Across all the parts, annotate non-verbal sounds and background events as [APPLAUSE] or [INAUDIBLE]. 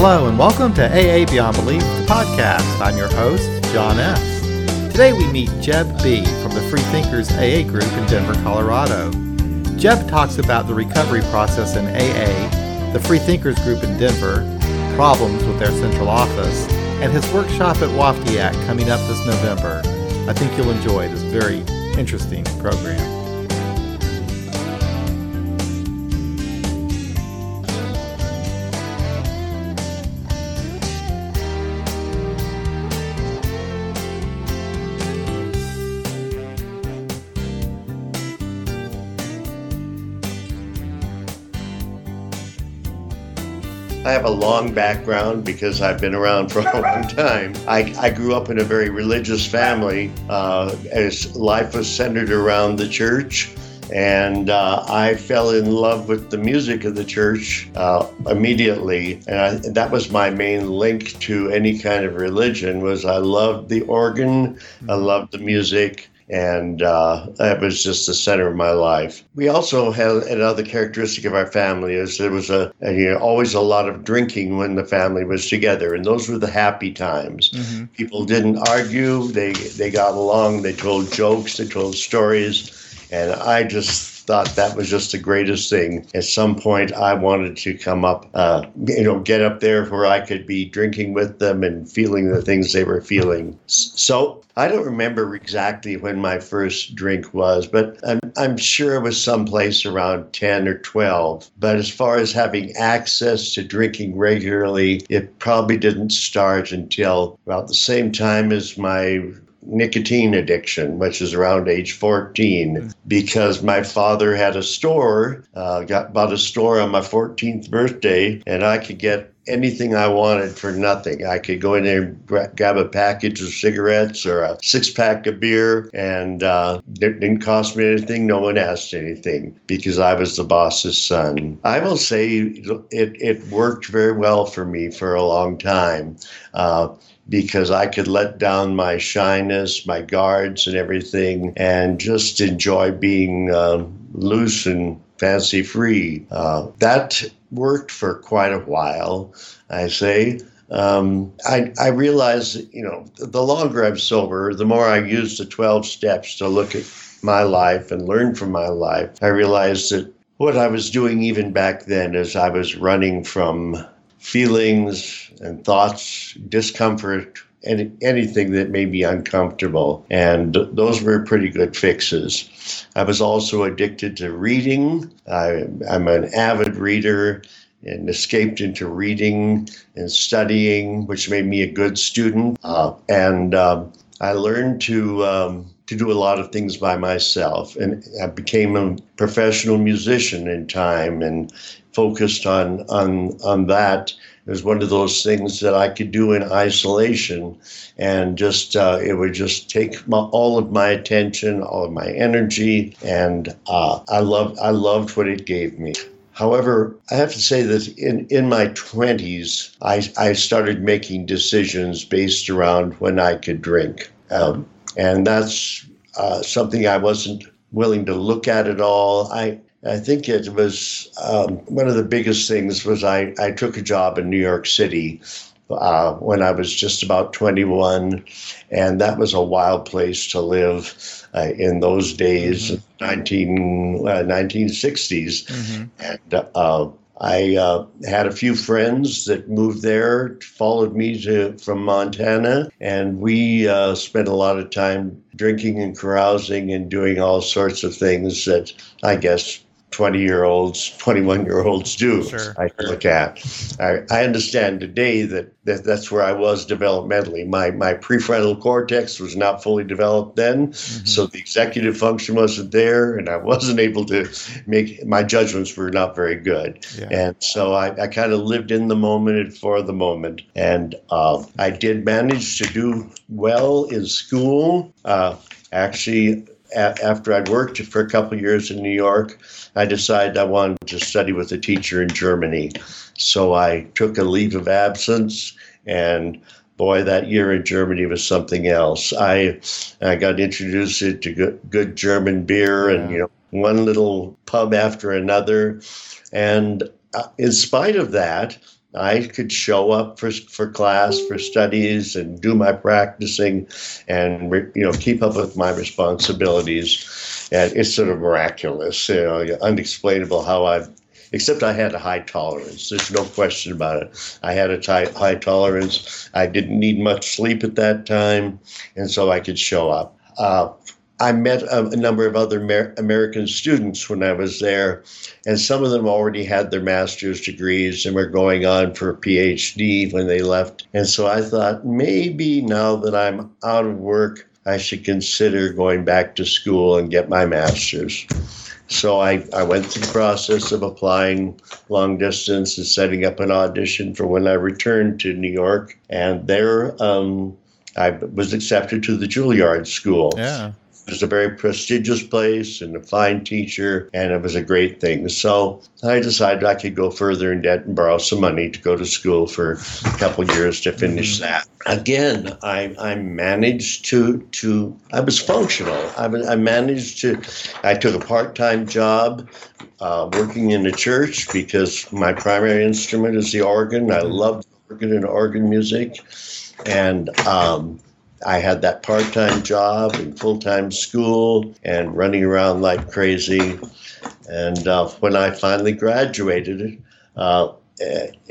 Hello and welcome to AA Beyond Belief, the podcast. I'm your host, John S. Today we meet Jeb B. from the Free Thinkers AA group in Denver, Colorado. Jeb talks about the recovery process in AA, the Free Thinkers group in Denver, problems with their central office, and his workshop at Waftiak coming up this November. I think you'll enjoy this very interesting program. Have a long background because I've been around for a long [LAUGHS] time. I, I grew up in a very religious family. Uh, as life was centered around the church, and uh, I fell in love with the music of the church uh, immediately, and I, that was my main link to any kind of religion. Was I loved the organ, I loved the music, and uh, that was just the center of my life. We also had another characteristic of our family is there was a, a you know, always a lot of drinking when the family was together, and those were the happy times. Mm-hmm. People didn't argue; they they got along. They told jokes, they told stories, and I just thought that was just the greatest thing. At some point, I wanted to come up, uh, you know, get up there where I could be drinking with them and feeling the things they were feeling. So I don't remember exactly when my first drink was, but I'm, I'm sure it was someplace around 10 or 12. But as far as having access to drinking regularly, it probably didn't start until about the same time as my nicotine addiction, which is around age 14, because my father had a store, uh, got bought a store on my 14th birthday, and I could get anything I wanted for nothing. I could go in there and grab a package of cigarettes or a six pack of beer, and uh, it didn't cost me anything. No one asked anything because I was the boss's son. I will say it, it worked very well for me for a long time. Uh, because I could let down my shyness, my guards, and everything, and just enjoy being uh, loose and fancy free. Uh, that worked for quite a while, I say. Um, I, I realize, you know, the longer I'm sober, the more I use the 12 steps to look at my life and learn from my life. I realized that what I was doing even back then is I was running from feelings and thoughts, discomfort, any, anything that may be uncomfortable. And those were pretty good fixes. I was also addicted to reading. I, I'm an avid reader and escaped into reading and studying, which made me a good student. Uh, and um, I learned to um, to do a lot of things by myself, and I became a professional musician in time and focused on on on that it was one of those things that I could do in isolation, and just uh, it would just take my, all of my attention, all of my energy, and uh, I loved I loved what it gave me. However, I have to say that in, in my 20s, I, I started making decisions based around when I could drink. Um, and that's uh, something I wasn't willing to look at at all. I, I think it was um, one of the biggest things was I, I took a job in New York City uh, when I was just about 21, and that was a wild place to live uh, in those days, mm-hmm. 19, uh, 1960s. Mm-hmm. And uh, I uh, had a few friends that moved there, followed me to from Montana, and we uh, spent a lot of time drinking and carousing and doing all sorts of things that I guess 20 year olds, 21 year olds do. Sure. I look at. I, I understand today that, that that's where I was developmentally. My, my prefrontal cortex was not fully developed then, mm-hmm. so the executive function wasn't there, and I wasn't able to make my judgments were not very good. Yeah. And so I, I kind of lived in the moment and for the moment. And uh, I did manage to do well in school. Uh, actually, a- after I'd worked for a couple years in New York, I decided I wanted to study with a teacher in Germany. So I took a leave of absence, and boy, that year in Germany was something else. I I got introduced to good, good German beer, and you know, one little pub after another, and uh, in spite of that, I could show up for for class for studies and do my practicing, and you know keep up with my responsibilities. And it's sort of miraculous, you know, unexplainable how I've. Except I had a high tolerance. There's no question about it. I had a high tolerance. I didn't need much sleep at that time, and so I could show up. Uh, I met a, a number of other Amer- American students when I was there, and some of them already had their master's degrees and were going on for a PhD when they left. And so I thought maybe now that I'm out of work, I should consider going back to school and get my master's. So I, I went through the process of applying long distance and setting up an audition for when I returned to New York. And there um, I was accepted to the Juilliard School. Yeah. It was a very prestigious place and a fine teacher, and it was a great thing. So I decided I could go further in debt and borrow some money to go to school for a couple years to finish that. Again, I, I managed to to I was functional. I, I managed to. I took a part time job uh, working in a church because my primary instrument is the organ. I loved organ and organ music, and um, I had that part time job and full time school and running around like crazy. And uh, when I finally graduated, uh,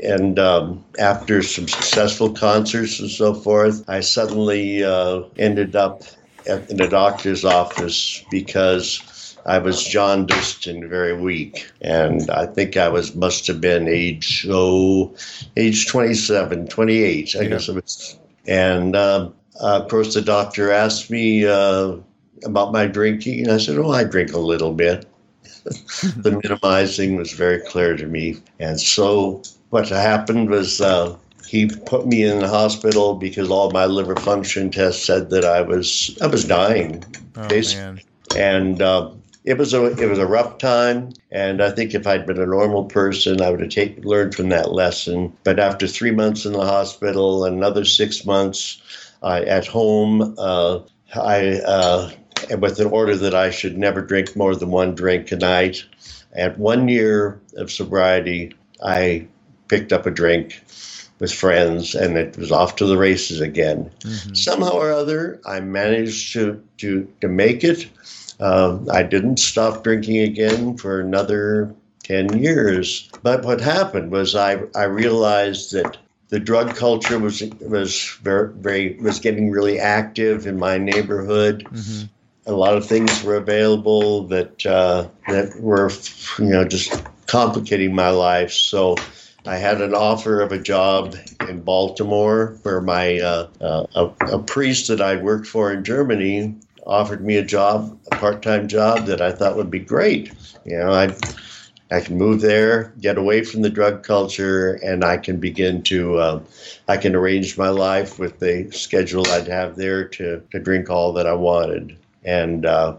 and um, after some successful concerts and so forth, I suddenly uh, ended up at, in a doctor's office because I was jaundiced and very weak. And I think I was must have been age oh, age 27, 28, I yeah. guess it was. And um, uh, of course, the doctor asked me uh, about my drinking, and I said, "Oh, I drink a little bit." [LAUGHS] the minimizing was very clear to me, and so what happened was uh, he put me in the hospital because all my liver function tests said that I was I was dying, oh, basically. and uh, it was a it was a rough time, and I think if I'd been a normal person, I would have take, learned from that lesson. But after three months in the hospital, another six months at home. Uh, I uh, with an order that I should never drink more than one drink a night. At one year of sobriety, I picked up a drink with friends, and it was off to the races again. Mm-hmm. Somehow or other, I managed to to to make it. Uh, I didn't stop drinking again for another ten years. But what happened was I I realized that the drug culture was was very, very was getting really active in my neighborhood. Mm-hmm. A lot of things were available that uh, that were you know just complicating my life. So I had an offer of a job in Baltimore where my uh, uh, a, a priest that I'd worked for in Germany offered me a job, a part-time job that I thought would be great. You know, I I can move there, get away from the drug culture, and I can begin to, uh, I can arrange my life with the schedule I'd have there to, to drink all that I wanted. And uh,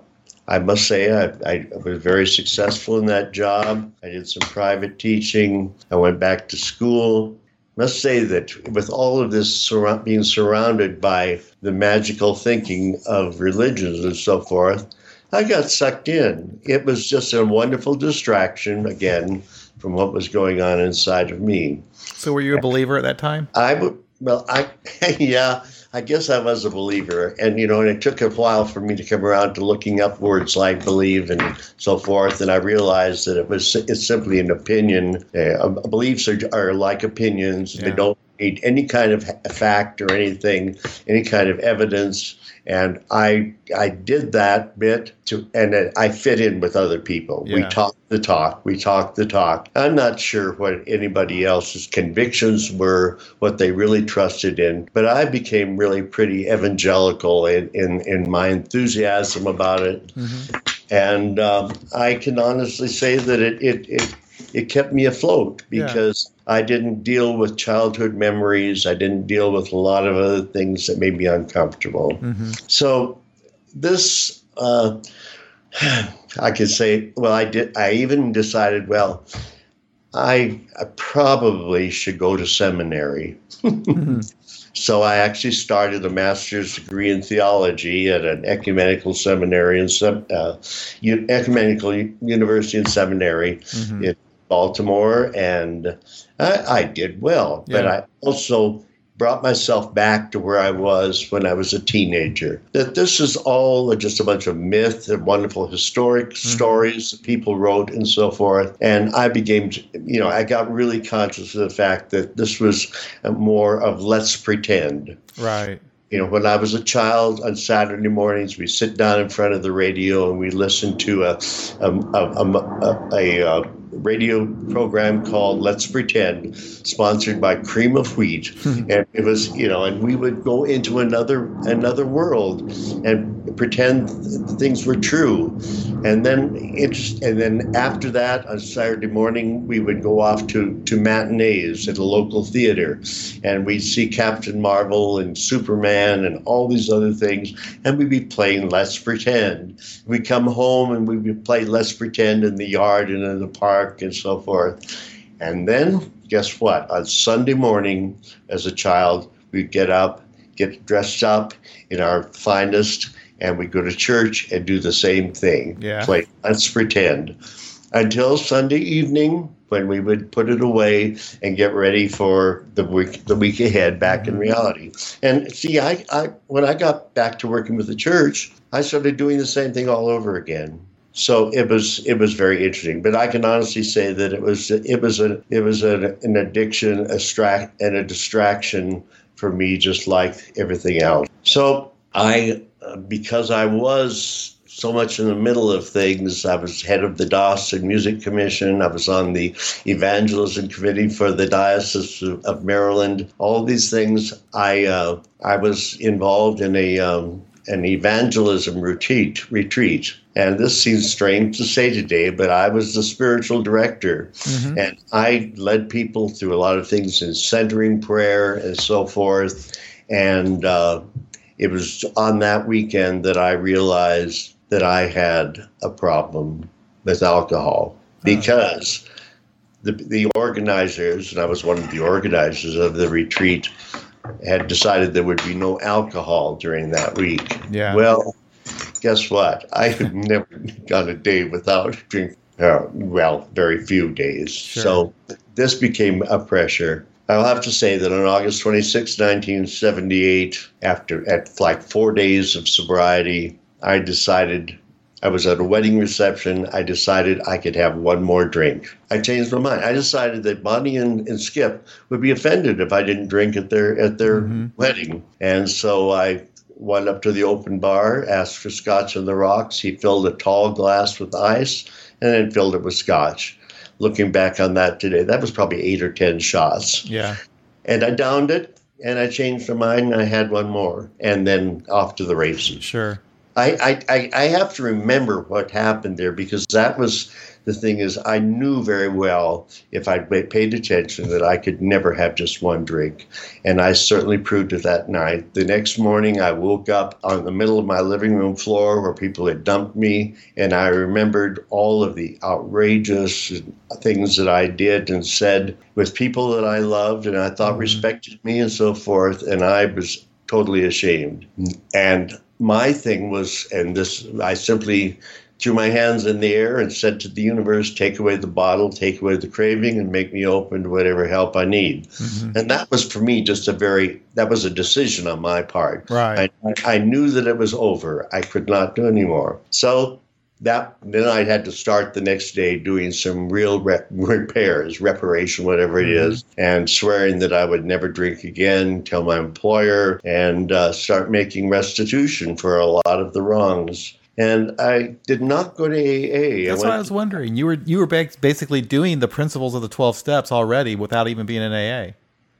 I must say, I, I, was very successful in that job. I did some private teaching. I went back to school. I must say that with all of this sur- being surrounded by the magical thinking of religions and so forth, I got sucked in. It was just a wonderful distraction, again, from what was going on inside of me. So, were you a believer at that time? I would, well, I, [LAUGHS] yeah, I guess I was a believer. And, you know, and it took a while for me to come around to looking up words like believe and so forth. And I realized that it was, it's simply an opinion. Uh, beliefs are, are like opinions, yeah. they don't need any kind of fact or anything, any kind of evidence and I I did that bit to, and I fit in with other people. Yeah. We talked the talk, we talked the talk. I'm not sure what anybody else's convictions were, what they really trusted in, but I became really pretty evangelical in in, in my enthusiasm about it, mm-hmm. and um, I can honestly say that it it it, it kept me afloat because. Yeah I didn't deal with childhood memories. I didn't deal with a lot of other things that made me uncomfortable. Mm-hmm. So this, uh, [SIGHS] I could say, well, I did. I even decided, well, I, I probably should go to seminary. mm-hmm. [LAUGHS] So I actually started a master's degree in theology at an ecumenical seminary in uh, ecumenical university and seminary mm-hmm. in Baltimore, and I, I did well. But I also brought myself back to where I was when I was a teenager. That this is all just a bunch of myth and wonderful historic mm-hmm. stories that people wrote and so forth. And I became, you know, I got really conscious of the fact that this was more of let's pretend. Right. You know, when I was a child on Saturday mornings, we sit down in front of the radio and we listen to a a, a, a, a, radio program called Let's Pretend, sponsored by Cream of Wheat, [LAUGHS] hmm. and it was you know, and we would go into another another world and pretend th- things were true, and then it, and then after that on Saturday morning we would go off to to matinees at a local theater, and we'd see Captain Marvel and Superman and all these other things, and we'd be playing Let's Pretend. We'd come home and we would be play Let's Pretend in the yard and in the park and so forth. And then, guess what? On Sunday morning, as a child, we'd get up, get dressed up in our finest, and we'd go to church and do the same thing. Yeah. Play Let's Pretend. Until Sunday evening, when we would put it away and get ready for the week the week ahead back in mm-hmm. reality. And see, I, I when I got back to working with the church, I started doing the same thing all over again. So it was it was very interesting. But I can honestly say that it was it was a it was an, an addiction, a stra- and a distraction for me, just like everything else. So I, because I was so much in the middle of things. I was head of the Diocesan Music Commission. I was on the evangelism committee for the Diocese of, of Maryland. All these things. I uh, I was involved in a um, an evangelism retreat retreat. And this seems strange to say today, but I was the spiritual director. And I led people through a lot of things in centering prayer and so forth. And uh, it was on that weekend that I realized that I had a problem with alcohol because the, the organizers, and I was one of the organizers of the retreat, had decided there would be no alcohol during that week. Yeah. Well, guess what? I had [LAUGHS] never gone a day without drinking. Uh, well, very few days. So this became a pressure. I'll have to say that on August 26, 1978, after at like four days of sobriety, I decided I was at a wedding reception. I decided I could have one more drink. I changed my mind. I decided that Bonnie and, and Skip would be offended if I didn't drink at their at their wedding, and so I went up to the open bar, asked for scotch on the rocks. He filled a tall glass with ice, and then filled it with scotch. Looking back on that today, that was probably eight or ten shots. Yeah. And I downed it, and I changed my mind, and I had one more, and then off to the races. Sure. I, I, I, I have to remember what happened there because that was the thing is I knew very well if I paid attention that I could never have just one drink, and I certainly proved it that night. The next morning I woke up on the middle of my living room floor where people had dumped me, and I remembered all of the outrageous things that I did and said with people that I loved and I thought mm-hmm. respected me and so forth, and I was totally ashamed. And my thing was, and this, I simply threw my hands in the air and said to the universe, take away the bottle, take away the craving, and make me open to whatever help I need. And that was for me just a very, that was a decision on my part. Right. I, I knew that it was over. I could not do anymore. So that then I had to start the next day doing some real rep- repairs, reparation, whatever it is, and swearing that I would never drink again, tell my employer, and uh, start making restitution for a lot of the wrongs. And I did not go to AA. That's what I was wondering. You were you were basically doing the principles of the twelve steps already without even being in AA.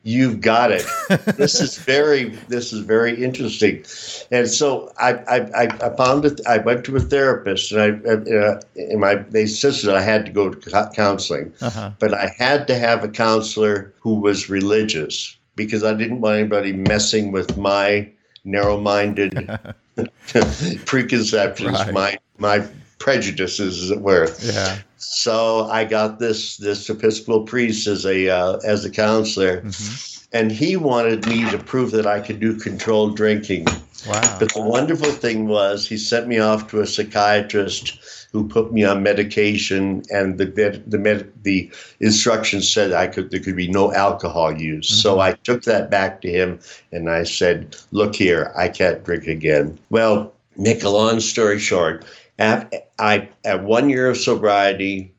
You've got it. [LAUGHS] this is very this is very interesting, and so I I, I found it. I went to a therapist, and I uh, and my they insisted I had to go to counseling, Uh-huh. but I had to have a counselor who was religious because I didn't want anybody messing with my narrow-minded [LAUGHS] [LAUGHS] preconceptions, Right. my my prejudices, as it were. Yeah. So I got this this Episcopal priest as a uh, as a counselor, and he wanted me to prove that I could do controlled drinking. Wow. But the wonderful thing was he sent me off to a psychiatrist who put me on medication, and the the med, the instructions said I could there could be no alcohol use. Mm-hmm. So I took that back to him, and I said, "Look here, I can't drink again." Well, make a long story short, at, I at one year of sobriety,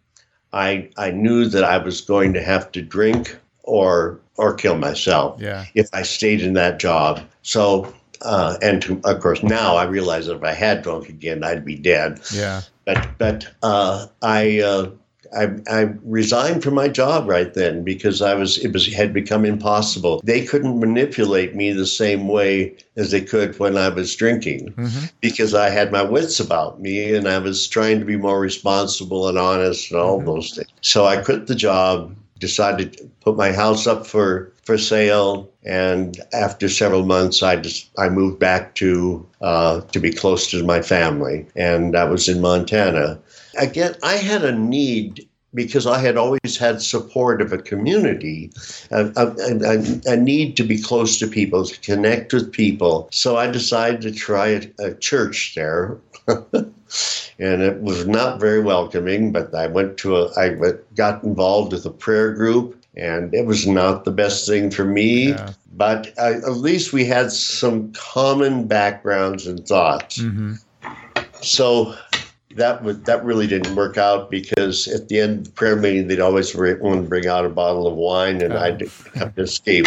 I I knew that I was going to have to drink or or kill myself yeah. if I stayed in that job. So uh, and to, of course now I realize that if I had drunk again, I'd be dead. Yeah. But but uh, I, uh, I I resigned from my job right then because I was it was had become impossible. They couldn't manipulate me the same way as they could when I was drinking mm-hmm. because I had my wits about me and I was trying to be more responsible and honest and all mm-hmm. those things. So I quit the job decided to put my house up for for sale and after several months i just i moved back to uh, to be close to my family and that was in montana again i had a need because I had always had support of a community, a, a, a, need to be close to people, to connect with people. So I decided to try a, a church there. [LAUGHS] and it was not very welcoming, but I went to a, I got involved with a prayer group and it was not the best thing for me. Yeah. But at least we had some common backgrounds and thoughts. Mm-hmm. So that would that really didn't work out because at the end of the prayer meeting they'd always want to bring out a bottle of wine and oh. I'd have to escape.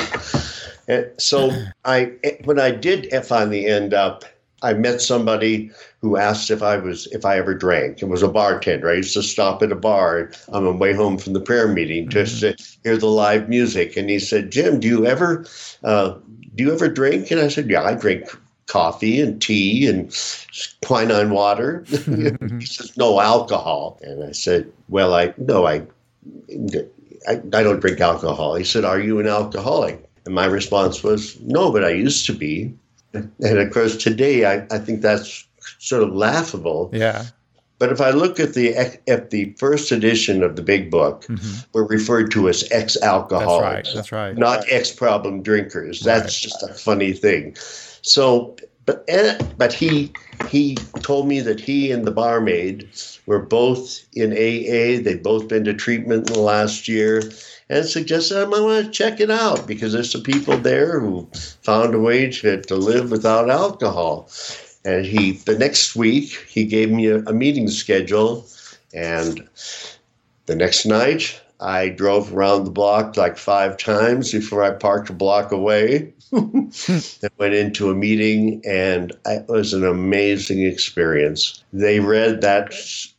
And so [LAUGHS] I when I did finally end up, I met somebody who asked if I was if I ever drank. It was a bartender. I used to stop at a bar on my way home from the prayer meeting just mm-hmm. to hear the live music. And he said, "Jim, do you ever uh, do you ever drink?" And I said, "Yeah, I drink coffee and tea and quinine water. [LAUGHS] he says, no alcohol. And I said, well, I, no, I, I, I don't drink alcohol. He said, are you an alcoholic? And my response was, no, but I used to be. And of course, today I, I think that's sort of laughable. Yeah. But if I look at the at the first edition of the Big Book, mm-hmm. we're referred to as ex-alcoholics. That's right. That's right. Not ex-problem drinkers. That's right. just a funny thing. So, but eh, but he he told me that he and the barmaid were both in AA. They'd both been to treatment in the last year, and suggested I might want to check it out because there's some people there who found a way to, to live without alcohol. And he the next week he gave me a, a meeting schedule, and the next night I drove around the block like five times before I parked a block away. [LAUGHS] I went into a meeting, and it was an amazing experience. They read that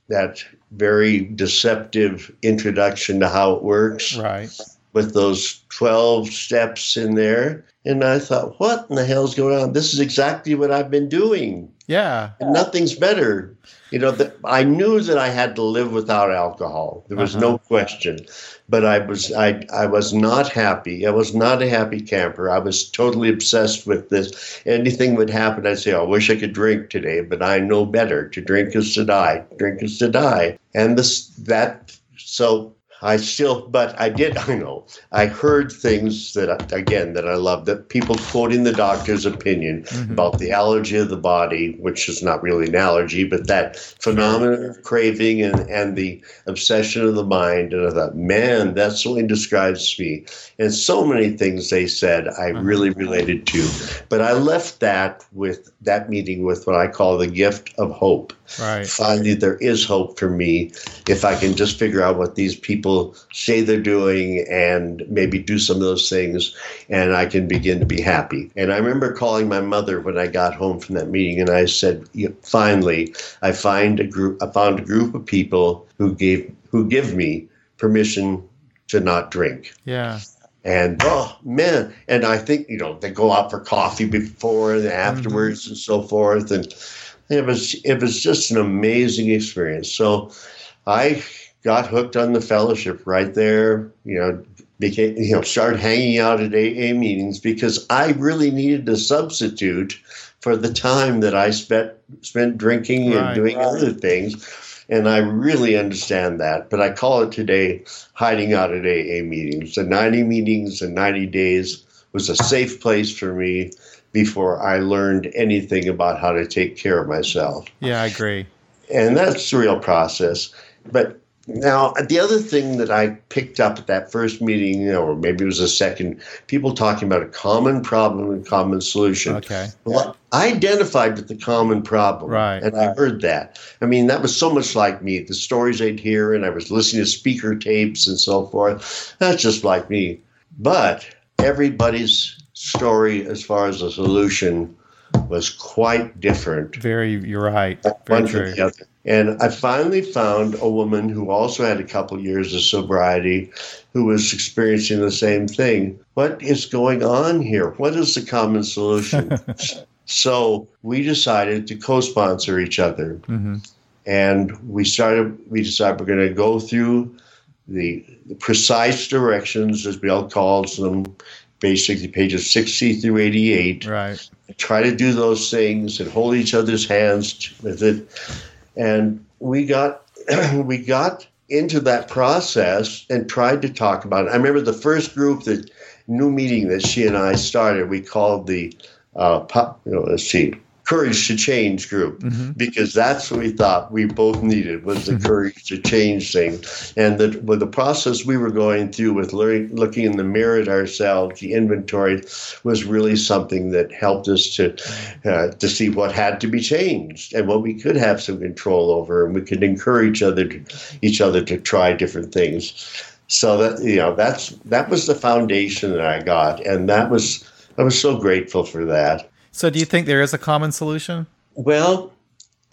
that very deceptive introduction to how it works, right? With those twelve steps in there, and I thought, what in the hell's going on? This is exactly what I've been doing. Yeah. And nothing's better. You know, that I knew that I had to live without alcohol. There was uh-huh. no question. But I was I I was not happy. I was not a happy camper. I was totally obsessed with this. Anything would happen, I'd say, I wish I could drink today, but I know better. To drink is to die. Drink is to die. And this that so I still, but I did, [LAUGHS] I know, I heard things that, again, that I love, that people quoting the doctor's opinion mm-hmm. about the allergy of the body, which is not really an allergy, but that phenomenon of craving and, and the obsession of the mind. And I thought, man, that certainly describes me. And so many things they said I uh-huh. really related to. But I left that with that meeting with what I call the gift of hope. Right. Finally, there is hope for me if I can just figure out what these people say they're doing and maybe do some of those things, and I can begin to be happy. And I remember calling my mother when I got home from that meeting, and I said, "Finally, I find a group. I found a group of people who gave who give me permission to not drink." Yeah. And oh man, and I think you know they go out for coffee before and afterwards mm-hmm. and so forth, and it was it was just an amazing experience. So I got hooked on the fellowship right there. You know, became you know started hanging out at AA meetings because I really needed a substitute for the time that I spent spent drinking right, and doing right. other things. And I really understand that, but I call it today hiding out at AA meetings. The 90 meetings and 90 days was a safe place for me before I learned anything about how to take care of myself. Yeah, I agree. And that's the real process. But now, the other thing that I picked up at that first meeting, you know, or maybe it was a second, people talking about a common problem and common solution. Okay. Well, I identified with the common problem. Right. And I heard that. I mean, that was so much like me. The stories I'd hear, and I was listening to speaker tapes and so forth. That's just like me. But everybody's story, as far as the solution, was quite different. Very, you're right. Very One true. the other. And I finally found a woman who also had a couple years of sobriety who was experiencing the same thing. What is going on here? What is the common solution? [LAUGHS] so we decided to co sponsor each other. hmm And we started, we decided we're going to go through the, the precise directions, as Bill calls them, basically pages 60 through 88 Right. try to do those things and hold each other's hands with it. And we got [CLEARS THROAT] we got into that process and tried to talk about it. I remember the first group that new meeting that she and I started. We called the uh, pop, you know, let's see, courage to change group hmm because that's what we thought we both needed was the courage to change things. And the, with the process we were going through with learning, looking in the mirror at ourselves the inventory was really something that helped us to uh, to see what had to be changed and what we could have some control over. And we could encourage other to, each other to try different things. So that you know that's that was the foundation that I got. And that was I was so grateful for that So, do you think there is a common solution? well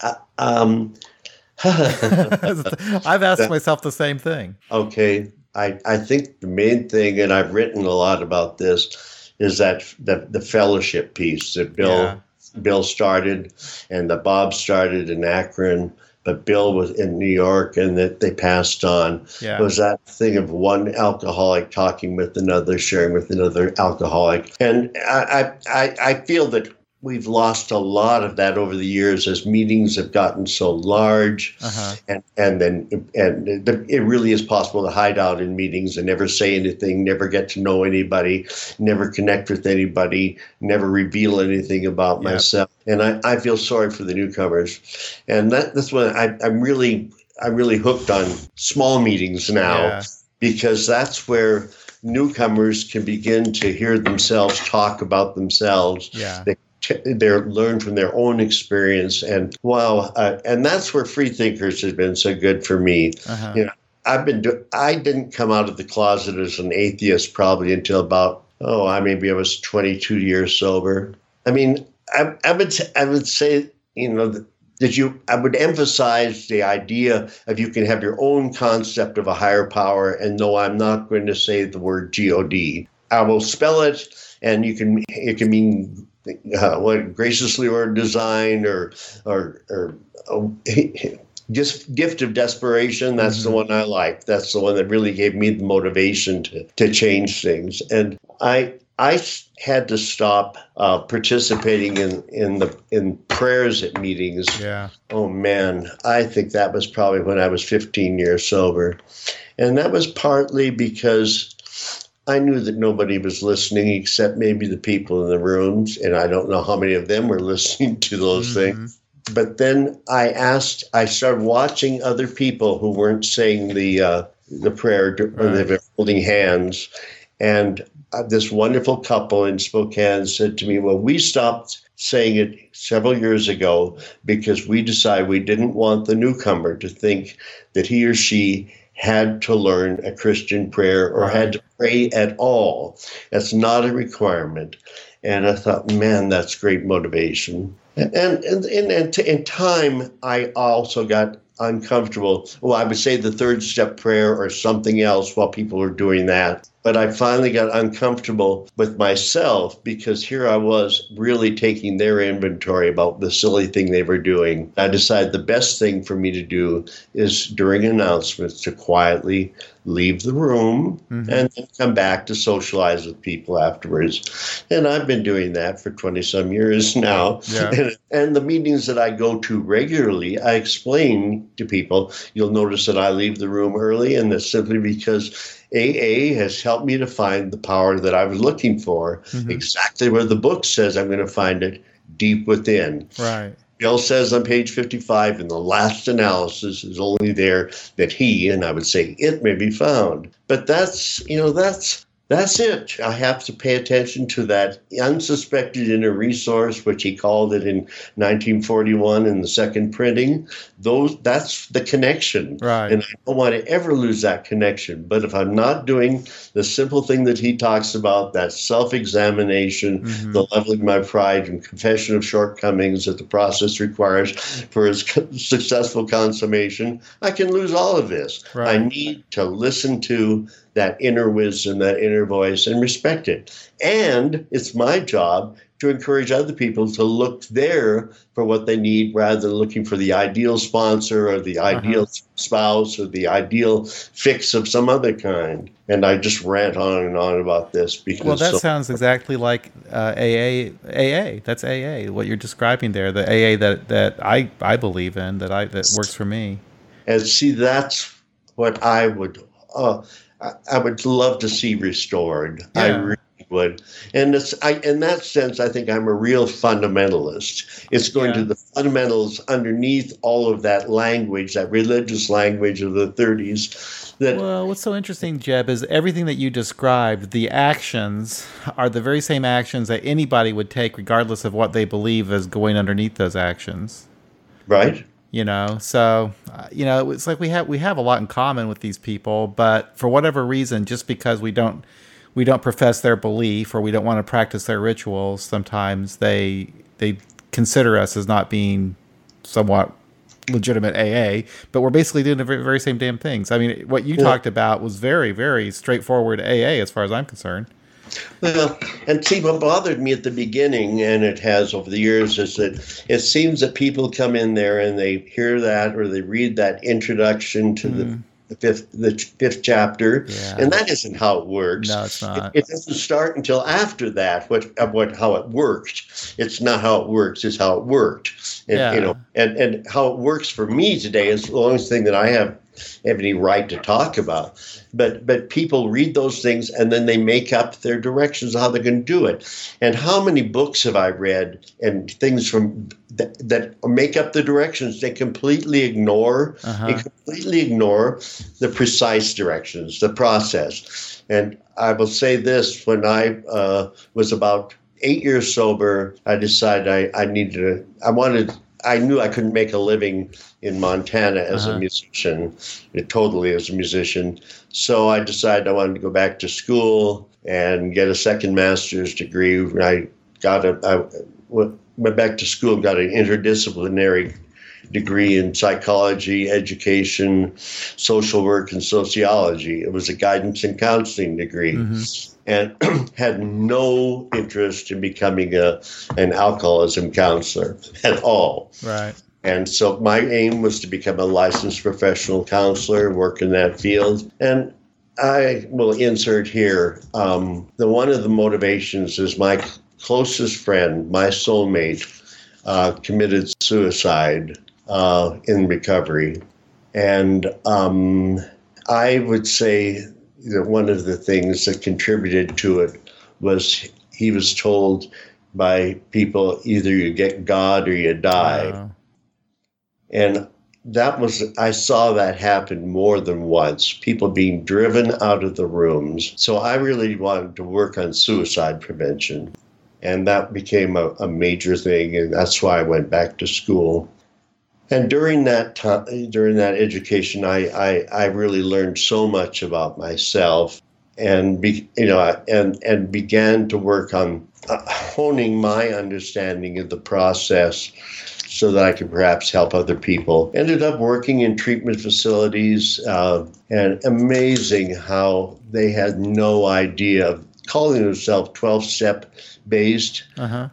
uh, um [LAUGHS] I've asked [LAUGHS] myself the same thing. Okay, I, I think the main thing, and I've written a lot about this, is that the, the fellowship piece that Bill Yeah. Bill started, and that Bob started in Akron, but Bill was in New York, and that they passed on. Yeah. Was that thing of one alcoholic talking with another, sharing with another alcoholic, and I I, I, I feel that. We've lost a lot of that over the years as meetings have gotten so large Uh-huh. and and then and it really is possible to hide out in meetings and never say anything, never get to know anybody, never connect with anybody, never reveal anything about Yep. myself. And I, I feel sorry for the newcomers, and that that's what I, I'm really I'm really hooked on small meetings now Yeah. because that's where newcomers can begin to hear themselves talk about themselves Yeah. t- they learn from their own experience and wow uh, and that's where free thinkers has been so good for me Uh-huh. Yeah. i've been do- i didn't come out of the closet as an atheist probably until about oh i maybe i was 22 years sober i mean i, I would i would say you know that you i would emphasize the idea of you can have your own concept of a higher power and no i'm not going to say the word god i will spell it and you can it can mean uh, what graciously or design or or or oh, [LAUGHS] just gift of desperation that's the Mhm. one i like. That's the one that really gave me the motivation to to change things. And i i had to stop uh, participating in in the in prayers at meetings Yeah. Oh man, I think that was probably when I was 15 years sober. And that was partly because I knew that nobody was listening except maybe the people in the rooms. And I don't know how many of them were [LAUGHS] listening to those Mhm. things. But then I asked, I started watching other people who weren't saying the, uh, the prayer when they Right. were holding hands. And Uh, this wonderful couple in Spokane said to me, Well, we stopped saying it several years ago because we decided we didn't want the newcomer to think that he or she had to learn a Christian prayer or had to pray at all. That's not a requirement. And I thought, man, that's great motivation. And and and, and in time, I also got uncomfortable. Well, I would say the third step prayer or something else while people are doing that. But I finally got uncomfortable with myself because here I was really taking their inventory about the silly thing they were doing. I decided the best thing for me to do is during announcements to quietly leave the room Mhm. and then come back to socialize with people afterwards. And I've been doing that for 20 some years now. Yeah. And, [LAUGHS] and the meetings that I go to regularly, I explain to people, you'll notice that I leave the room early, and that's simply because AA has helped me to find the power that I was looking for, mm-hmm. exactly where the book says I'm going to find it deep within. Right. Bill says on page 55 in the last analysis is only there that he, and I would say it, may be found. But that's, you know, that's that's it. I have to pay attention to that unsuspected inner resource, which he called it in 1941 in the second printing. Those that's the connection, right? And I don't want to ever lose that connection. But if I'm not doing the simple thing that he talks about, that self-examination, mm-hmm. the leveling of my pride, and confession of shortcomings that the process requires for its successful consummation, I can lose all of this. Right. I need to listen to that inner wisdom, that inner voice, and respect it. And it's my job to encourage other people to look there for what they need rather than looking for the ideal sponsor or the uh-huh. ideal spouse or the ideal fix of some other kind. And I just rant on and on about this because. Well, that so- sounds exactly like uh, AA. AA. That's AA. What you're describing there, the AA that that I I believe in, that I that works for me. And see, that's what I would. Uh, I, would love to see restored. Yeah. I really would. And it's I in that sense I think I'm a real fundamentalist. It's going yeah. to the fundamentals underneath all of that language, that religious language of the 30s. That well, what's so interesting, Jeb, is everything that you described, the actions are the very same actions that anybody would take, regardless of what they believe is going underneath those actions. Right you know so uh, you know it's like we have we have a lot in common with these people but for whatever reason just because we don't we don't profess their belief or we don't want to practice their rituals sometimes they they consider us as not being somewhat legitimate AA, but we're basically doing the very, very same damn things. I mean, what you talked about was very, very straightforward AA as far as I'm concerned. Well, and see, what bothered me at the beginning, and it has over the years, is that it seems that people come in there and they hear that or they read that introduction to mm. the the fifth the fifth chapter, yeah. and that isn't how it works. No, it's not. It, it doesn't start until after that. What what how it worked? It's not how it works. It's how it worked. And, yeah. You know, and and how it works for me today is the only thing that I have have any right to talk about. But but people read those things and then they make up their directions how they're going to do it. And how many books have I read and things from that, that make up the directions? They completely ignore uh-huh. they completely ignore the precise directions, the process. And I will say this: when I uh, was about eight years sober, I decided I, I needed to. I wanted I knew I couldn't make a living in Montana as uh-huh. a musician, totally as a musician. So I decided I wanted to go back to school and get a second master's degree. I got a, I went back to school, got an interdisciplinary degree in psychology, education, social work, and sociology. It was a guidance and counseling degree. Mm-hmm and [CLEARS THROAT] had no interest in becoming a an alcoholism counselor [LAUGHS] at all. Right. And so my aim was to become a licensed professional counselor and work in that field. And I will insert here um, the one of the motivations is my closest friend, my soulmate, uh, committed suicide uh, in recovery, and um, I would say that one of the things that contributed to it was he was told by people either you get God or you die. Wow. And that was, I saw that happen more than once, people being driven out of the rooms. So I really wanted to work on suicide prevention. And that became a, a major thing. And that's why I went back to school. And during that time, during that education, I, I, I really learned so much about myself, and be, you know, and and began to work on uh, honing my understanding of the process, so that I could perhaps help other people. Ended up working in treatment facilities, uh, and amazing how they had no idea of calling themselves twelve step based. Uh-huh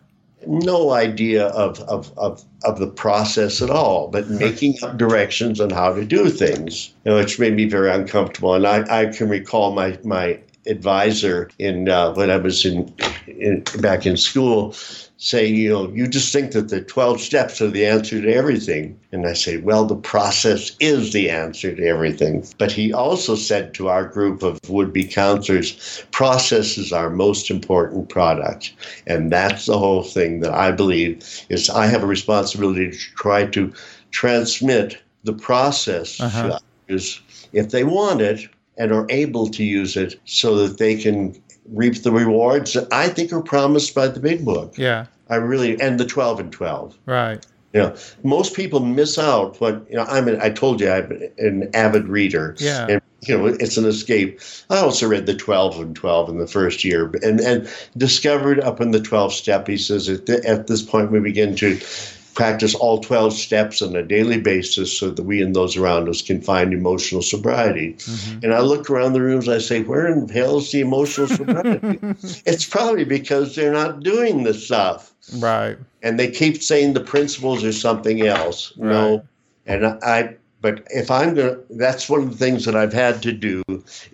no idea of, of, of, of the process at all, but making up directions on how to do things, you know, which made me very uncomfortable. And I, I can recall my, my advisor in uh, when I was in, in back in school saying, you know, you just think that the 12 steps are the answer to everything. And I say, well, the process is the answer to everything. But he also said to our group of would be counselors, process is our most important product. And that's the whole thing that I believe is I have a responsibility to try to transmit the process uh-huh. to others if they want it and are able to use it so that they can reap the rewards that I think are promised by the big book. Yeah. I really and the 12 and 12. Right. You know, most people miss out what you know. I'm an, I told you I'm an avid reader. Yeah. And you know, it's an escape. I also read the 12 and 12 in the first year, and and discovered up in the 12 step. He says at, the, at this point we begin to practice all 12 steps on a daily basis so that we and those around us can find emotional sobriety. Mm-hmm. And I look around the rooms, I say, where in hell is the emotional [LAUGHS] sobriety? it's probably because they're not doing the stuff. Right. And they keep saying the principles are something else. Right. No. And I, but if I'm going to, that's one of the things that I've had to do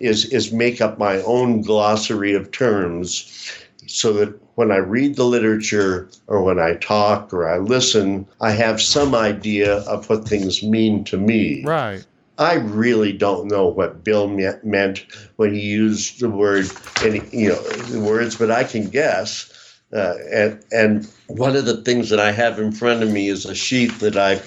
is, is make up my own glossary of terms so that when I read the literature or when I talk or I listen, I have some idea of what things mean to me. Right. I really don't know what Bill meant when he used the word, any, you know, the words, but I can guess. Uh, and and one of the things that I have in front of me is a sheet that I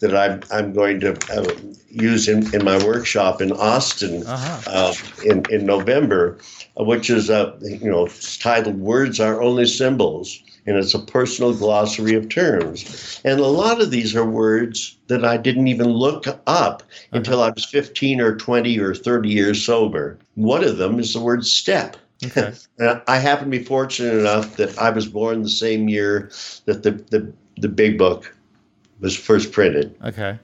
that I'm I'm going to uh, use in, in my workshop in Austin uh-huh. uh, in in November, which is a you know titled "Words Are Only Symbols." And it's a personal glossary of terms. And a lot of these are words that I didn't even look up uh-huh. until I was 15 or 20 or 30 years sober. One of them is the word step. Okay. [LAUGHS] I happen to be fortunate enough that I was born the same year that the, the, the big book was first printed. Okay.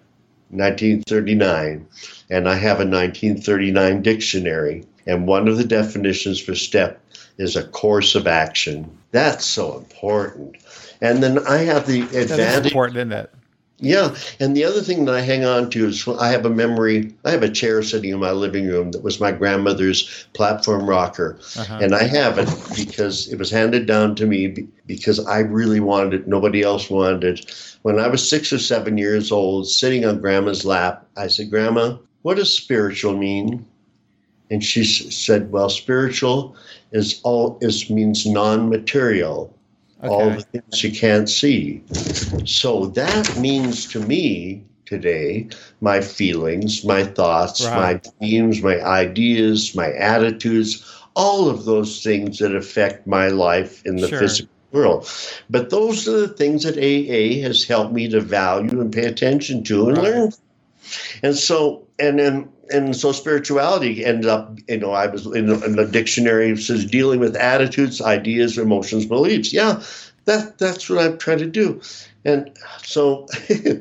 1939. And I have a 1939 dictionary. And one of the definitions for STEP is a course of action. That's so important. And then I have the advantage. That's important, isn't it? Yeah, and the other thing that I hang on to is I have a memory. I have a chair sitting in my living room that was my grandmother's platform rocker, uh-huh. and I have it because it was handed down to me because I really wanted it. Nobody else wanted it. When I was six or seven years old, sitting on Grandma's lap, I said, "Grandma, what does spiritual mean?" And she said, "Well, spiritual is all is means non-material." Okay. all the things you can't see. So that means to me today my feelings, my thoughts, right. my dreams, my ideas, my attitudes, all of those things that affect my life in the sure. physical world. But those are the things that AA has helped me to value and pay attention to and right. learn. And so, and then and so spirituality ended up, you know, I was in, in the dictionary says dealing with attitudes, ideas, emotions, beliefs. Yeah, that that's what I'm trying to do, and so. [LAUGHS]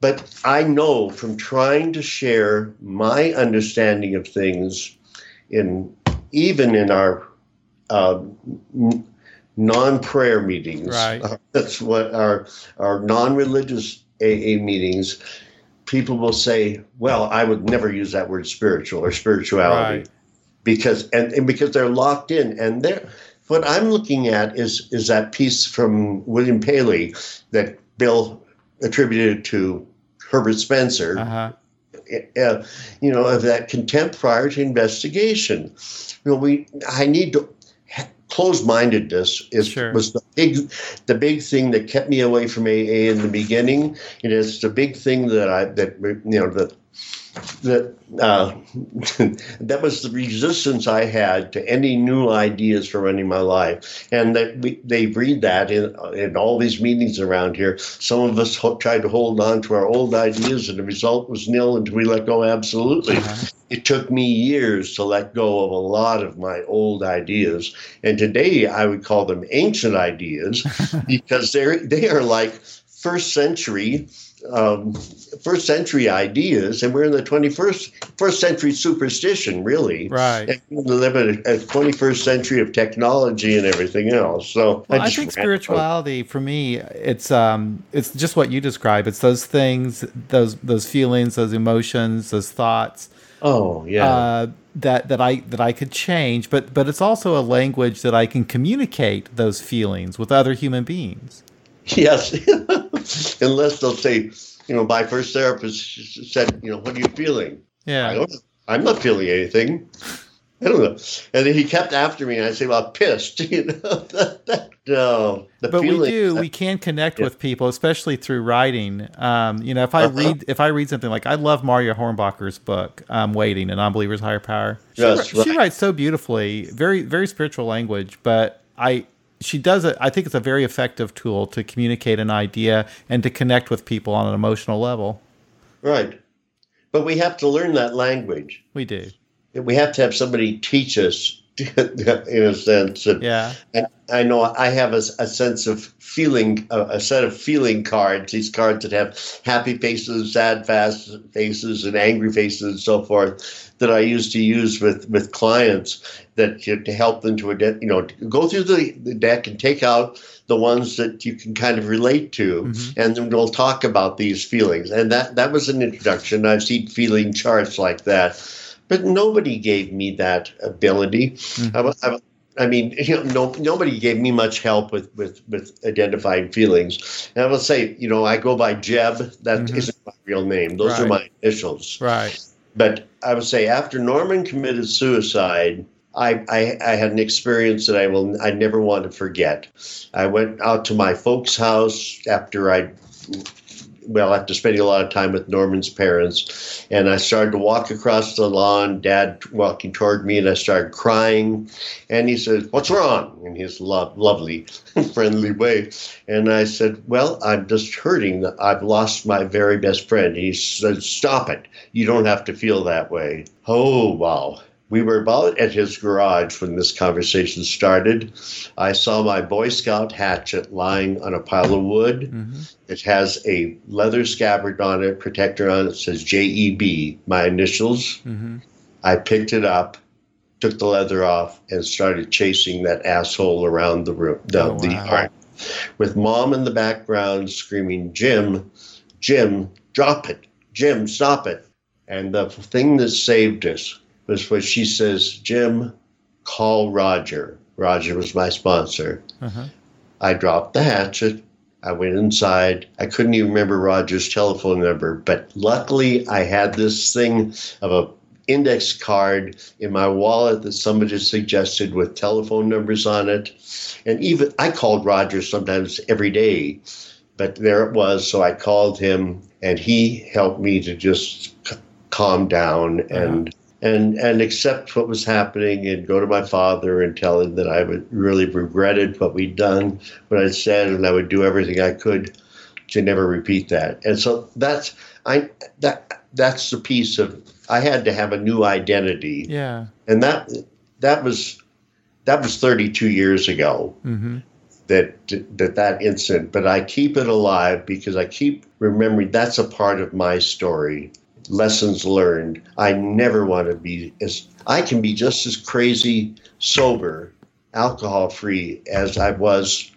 but I know from trying to share my understanding of things, in even in our uh, non-prayer meetings, right. Uh, [LAUGHS] that's what our our non-religious AA meetings people will say, well, I would never use that word spiritual or spirituality right. because and, and because they're locked in and they're what I'm looking at is is that piece from William Paley that Bill attributed to Herbert Spencer. Uh-huh. Uh, you know, of that contempt prior to investigation. You know, we I need to closed-mindedness is sure. was the big the big thing that kept me away from AA in the beginning. It is the big thing that I that you know that that uh, [LAUGHS] that was the resistance I had to any new ideas for running my life, and that we, they read that in in all these meetings around here. Some of us ho- tried to hold on to our old ideas, and the result was nil until we let go. Absolutely, uh-huh. it took me years to let go of a lot of my old ideas, and today I would call them ancient ideas [LAUGHS] because they're they are like first century um, first century ideas, and we're in the 21st first century superstition, really. Right. And we live in a, a 21st century of technology and everything else. So well, I, I think spirituality for me, it's um, it's just what you describe. It's those things, those those feelings, those emotions, those thoughts Oh yeah. uh, that that I that I could change, but but it's also a language that I can communicate those feelings with other human beings. Yes, [LAUGHS] [LAUGHS] unless they'll say, you know, my first therapist said, you know, what are you feeling? Yeah. I don't. I'm not feeling anything. I don't know. And then he kept after me, and I say, "Well, I'm pissed." [LAUGHS] You know, that, [LAUGHS] that, no, the but we feeling. do we can connect Yeah. with people, especially through writing. Um, you know, if I Uh-huh. read if I read something like I love Marya Hornbacher's book, um, "Waiting," and "Unbeliever's Higher Power." She, That's wri- she right. writes so beautifully, very very spiritual language, but I. She does it. I think it's a very effective tool to communicate an idea and to connect with people on an emotional level. right, but we have to learn that language. We do. We have to have somebody teach us, [LAUGHS] in a sense. And Yeah. And I know I have a, a sense of feeling, a, a set of feeling cards. These cards that have happy faces, sad fast faces, and angry faces, and so forth. That I used to use with with clients that to, to help them to you know go through the, the deck and take out the ones that you can kind of relate to, Mhm. and then we'll talk about these feelings. And that that was an introduction. I've seen feeling charts like that. But nobody gave me that ability. Mhm. I, I, I mean, you know, no, nobody gave me much help with, with, with identifying feelings. And I will say, you know, I go by Jeb. That Mhm. not my real name. Those are my initials. Right. But I would say after Norman committed suicide, I, I, I had an experience that I will I never want to forget. I went out to my folks' house after I well, after spending a lot of time with Norman's parents, and I started to walk across the lawn, Dad walking toward me, and I started crying. And he said, What's wrong? in his lo- lovely, [LAUGHS] friendly way. And I said, Well, I'm just hurting. I've lost my very best friend. He said, Stop it. You don't have to feel that way. Oh, wow. We were about at his garage when this conversation started. I saw my Boy Scout hatchet lying on a pile of wood. hmm It has a leather scabbard on it, protector on it, it says JEB, my initials. hmm I picked it up, took the leather off, and started chasing that asshole around the room, the, Oh, the wow. yard, with mom in the background screaming, "Jim, Jim, drop it! Jim, stop it!" And the thing that saved us was what she says, "Jim, call Roger." Roger was my sponsor. Uh-huh. I dropped the hatchet. I went inside. I couldn't even remember Roger's telephone number, but luckily I had this thing of a index card in my wallet that somebody suggested with telephone numbers on it. And even I called Roger sometimes every day, but there it was. So I called him and he helped me to just c- calm down and and and accept what was happening and go to my father and tell him that I would really regretted what we'd done, what I'd said, and I would do everything I could to never repeat that. And so that's I that that's the piece of I had to have a new identity, Yeah. and that that was that was 32 years ago hmm that that that incident. But I keep it alive because I keep remembering that's a part of my story. Lessons learned. I never want to be as I can be just as crazy sober, alcohol free as I was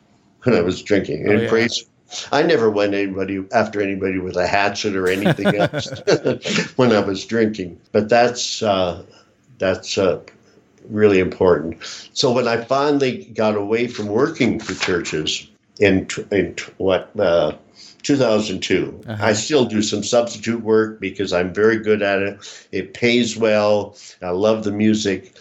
when I was drinking. Oh, and yeah. crazy. I never went anybody after anybody with a hatchet or anything [LAUGHS] else [LAUGHS] when I was drinking. But that's uh, that's uh, really important. So when I finally got away from working for churches in, in what uh, 2002, Uh-huh. I still do some substitute work because I'm very good at it. It pays well. I love the music,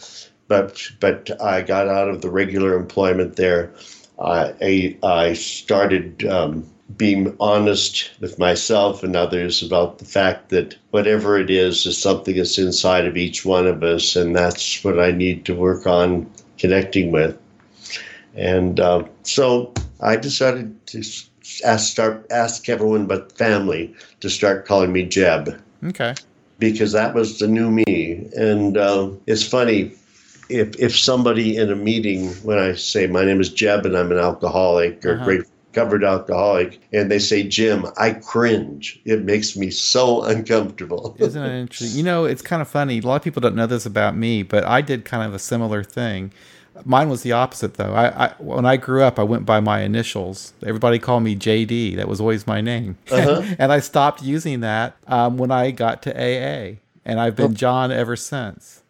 but but I got out of the regular employment there. I I started. Um, being honest with myself and others about the fact that whatever it is is something that's inside of each one of us, and that's what I need to work on connecting with. And uh, so I decided to ask, start ask everyone but family to start calling me Jeb Okay. because that was the new me. And uh, it's funny if if somebody in a meeting when I say my name is Jeb and I'm an alcoholic or Uh-huh. great covered alcoholic, and they say Jim, I cringe. It makes me so uncomfortable. [LAUGHS] Isn't it interesting? You know, it's kind of funny. A lot of people don't know this about me, but I did kind of a similar thing. Mine was the opposite, though. I, I when I grew up, I went by my initials. Everybody called me JD. That was always my name, Uh-huh. [LAUGHS] and I stopped using that um, when I got to AA. and I've been John ever since.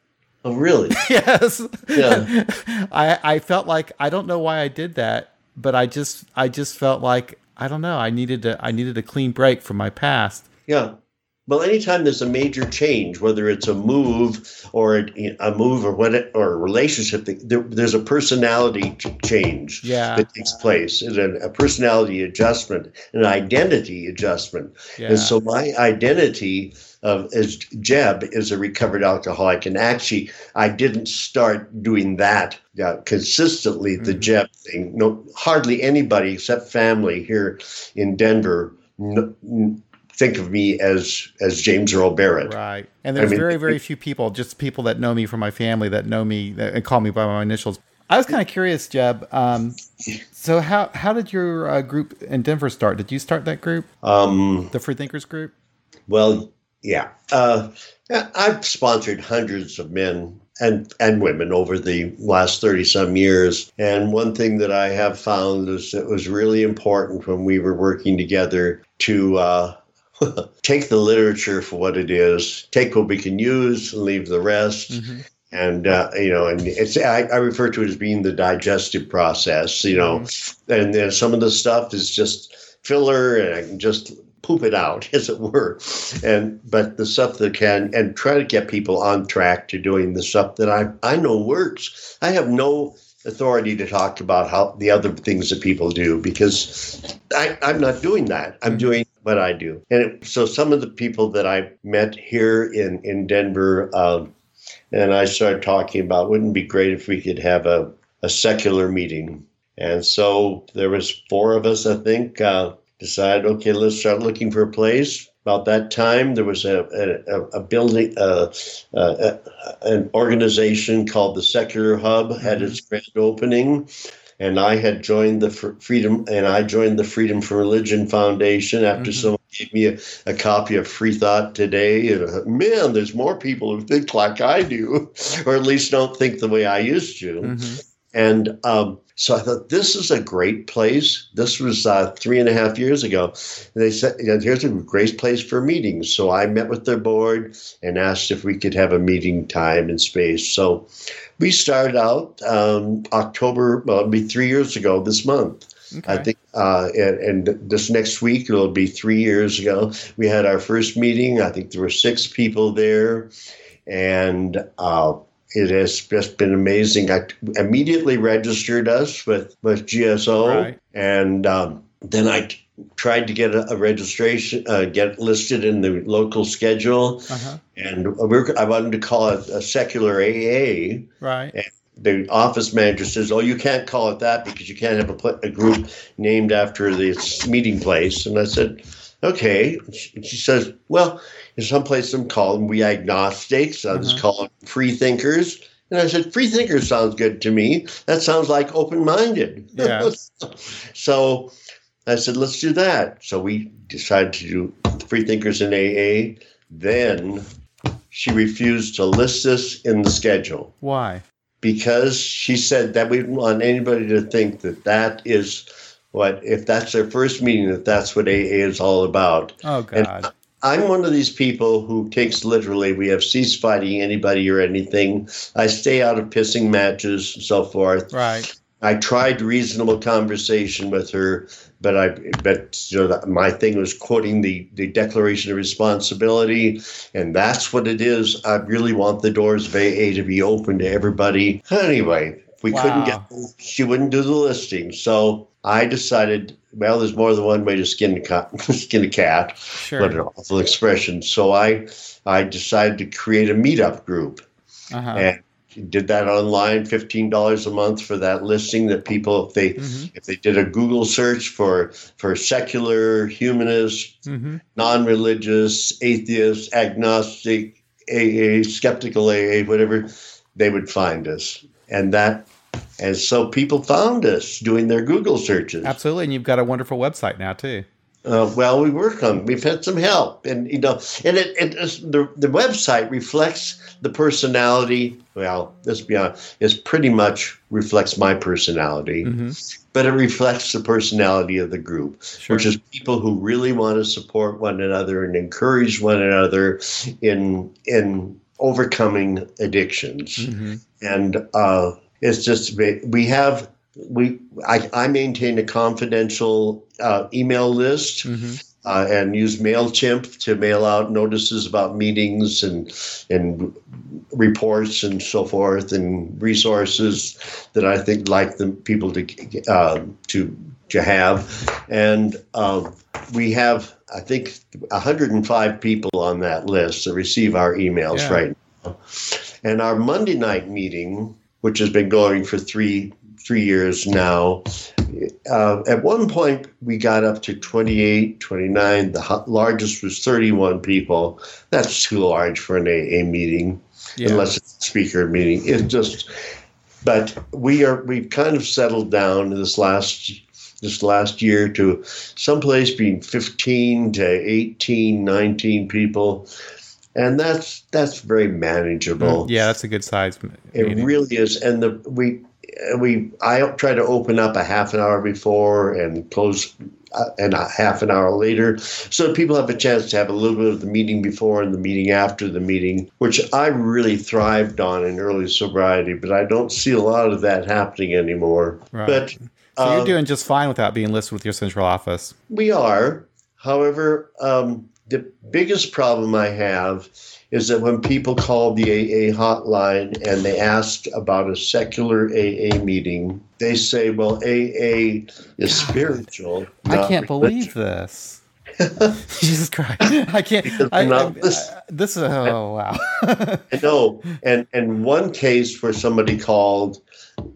Oh, really? [LAUGHS] yes. Yeah. [LAUGHS] I I felt like I don't know why I did that, but I just I just felt like I don't know. I needed to I needed a clean break from my past. Yeah. Well, anytime there's a major change, whether it's a move or a, a move or what it, or a relationship, there, there's a personality change Yeah. that takes place, and a, a personality adjustment, an identity adjustment. Yeah. And so my identity of as Jeb is a recovered alcoholic, and actually I didn't start doing that uh, consistently. The Mhm. Jeb thing, no, hardly anybody except family here in Denver. N- n- think of me as as James Earl Barrett. Right. And there's I mean, very, very few people, just people that know me from my family that know me and call me by my initials. I was kind of curious, Jeb. Um, so how how did your uh, group in Denver start? Did you start that group, Um, the Free Thinkers group? well, yeah. Uh, I've sponsored hundreds of men and and women over the last thirty some years, and one thing that I have found is it was really important when we were working together to. Uh, [LAUGHS] take the literature for what it is, take what we can use, and leave the rest. Mhm. and uh, you know, and it's I, I refer to it as being the digestive process. You know, and then some of the stuff is just filler, and I can just poop it out, [LAUGHS] as it were. And but the stuff that can and try to get people on track to doing the stuff that I I know works. I have no authority to talk about how the other things that people do because I, I'm not doing that. I'm doing what I do. And it, so some of the people that I met here in in Denver. Um, and I started talking about wouldn't it be great if we could have a, a secular meeting. And so there was four of us, I think, uh, decided, okay, let's start looking for a place. About that time, there was a, a, a building, uh, uh, an organization called the Secular Hub had its grand opening, and I had joined the Freedom, and I joined the Freedom from Religion Foundation after Mhm. someone gave me a, a copy of Free Thought Today. And uh, man, there's more people who think like I do, [LAUGHS] or at least don't think the way I used to. Mhm. And um, so I thought, this is a great place. This was uh, three and a half years ago. And they said, you know, here's a great place for meetings. So I met with their board and asked if we could have a meeting time and space. So we started out um, October, well, it'll be three years ago this month. I think, uh, and, and this next week it'll be three years ago. We had our first meeting. I think there were six people there, and uh, it has just been amazing. I immediately registered us with with GSO, Right. and um, then I tried to get a, a registration, uh, get listed in the local schedule, Uh-huh. and we're, I wanted to call it a secular AA Right. And the office manager says, "Oh, you can't call it that because you can't have a, a group named after this meeting place." And I said, "Okay." She, she says, "Well, some places I'm calling we agnostics. Others Uh-huh. call them free thinkers." And I said, "Free thinkers sounds good to me. That sounds like open-minded." Yeah. [LAUGHS] so I said, "Let's do that." So we decided to do free thinkers in AA. Then she refused to list this in the schedule Why? because she said that we didn't want anybody to think that that is what if that's their first meeting that that's what AA is all about. Oh And God. I'm one of these people who takes literally we have ceased fighting anybody or anything. I stay out of pissing matches and so forth. Right. I tried reasonable conversation with her, but I but you know my thing was quoting the the Declaration of Responsibility, and that's what it is. I really want the doors of AA to be open to everybody. Anyway, we couldn't get Wow. she wouldn't do the listing, so I decided. Well, there's more than one way to skin a cat. [LAUGHS] skin a cat. Sure. What an awful expression. So I I decided to create a meetup group Uh-huh. and did that online fifteen dollars a month for that listing that people if they Mhm. if they did a google search for for secular humanist Mhm. non-religious atheist agnostic aa skeptical aa whatever they would find us and that and so people found us doing their google searches Absolutely. And you've got a wonderful website now too. Uh, well, we work on. We've had some help, and you know, and it, it the the website reflects the personality. Well, let's be honest, it pretty much reflects my personality, mm-hmm. but it reflects the personality of the group, sure. which is people who really want to support one another and encourage one another in in overcoming addictions, mm-hmm. and uh, it's just we have we I, I maintain a confidential uh, email list mm-hmm. uh, and use Mailchimp to mail out notices about meetings and and reports and so forth and resources that I think like the people to uh, to to have and um, we have I think 105 people on that list that receive our emails yeah. right now and our Monday night meeting which has been going for three three years now. Uh, at one point, we got up to 28, 29. The largest was 31 people. That's too large for an AA meeting, yeah. unless it's a speaker meeting. It just, but we are we've kind of settled down this last this last year to someplace between 15 to 18, 19 people and that's that's very manageable. Mm, yeah, that's a good size. Meeting. It really is, and the we we I try to open up a half an hour before and close uh, and a half an hour later, so people have a chance to have a little bit of the meeting before and the meeting after the meeting, which I really thrived on in early sobriety, but I don't see a lot of that happening anymore. Right. But so you're um, doing just fine without being listed with your central office. We are, however, um, the biggest problem I have is that when people call the AA hotline and they ask about a secular AA meeting, they say, well, AA is God, spiritual. I can't believe this. [LAUGHS] Jesus Christ! I can't. I, I, this, I, this is oh wow. I know, and and one case where somebody called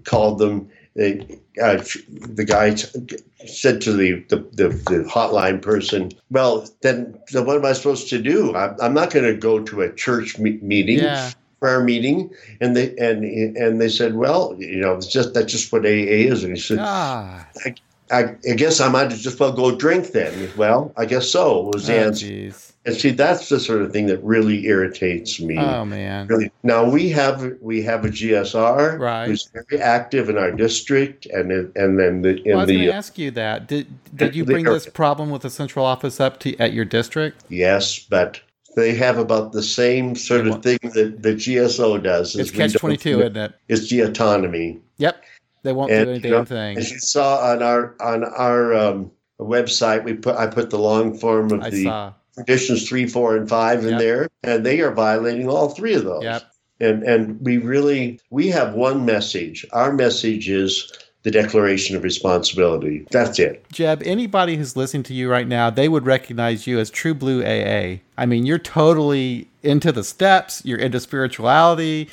called them they, uh, the guy said to the, the, the, the, hotline person, "Well, then, then what am I supposed to do? I'm, I'm not going to go to a church me- meeting." Yeah. Prayer meeting, and they and and they said, "Well, you know, it's just that's just what AA is." And he said, ah. I, I, I, guess I might just well go drink then. Well, I guess so was the oh, answer. Geez. And see, that's the sort of thing that really irritates me. Oh man! Really. Now we have we have a GSR right. who's very active in our district, and and then the, in well, I was the. going to ask you that. Did did you bring the, this problem with the central office up to at your district? Yes, but they have about the same sort of thing that the GSO does. It's catch twenty two, isn't it? It's the autonomy. Yep, they won't and, do any damn you know, thing. As you saw on our on our um, website, we put I put the long form of I the. Saw conditions three, four, and five in yep. there, and they are violating all three of those. Yep. And and we really we have one message. Our message is the declaration of responsibility. That's it. Jeb, anybody who's listening to you right now, they would recognize you as true blue AA. I mean, you're totally into the steps, you're into spirituality,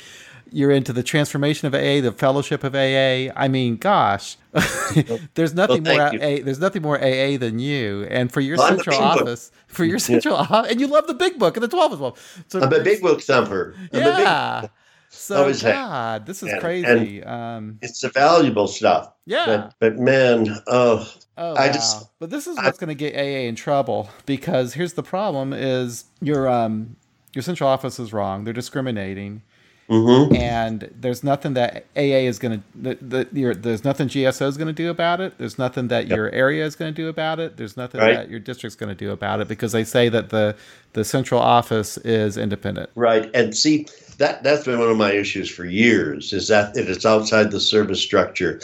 you're into the transformation of AA, the fellowship of AA. I mean, gosh, [LAUGHS] there's nothing well, more AA, there's nothing more AA than you. And for your well, central office. For your central yeah. office, and you love the big book and the 12 as well. So I'm a big book thumper. I'm yeah. So God, this is and, crazy. And um, it's the valuable stuff. Yeah. But, but man, oh, oh I wow. just. But this is what's going to get AA in trouble because here's the problem: is your um your central office is wrong. They're discriminating. Mm-hmm. And there's nothing that AA is going to, the, the, there's nothing GSO is going to do about it. There's nothing that yep. your area is going to do about it. There's nothing right. that your district's going to do about it because they say that the, the central office is independent. Right. And see, that that's been one of my issues for years is that it is outside the service structure.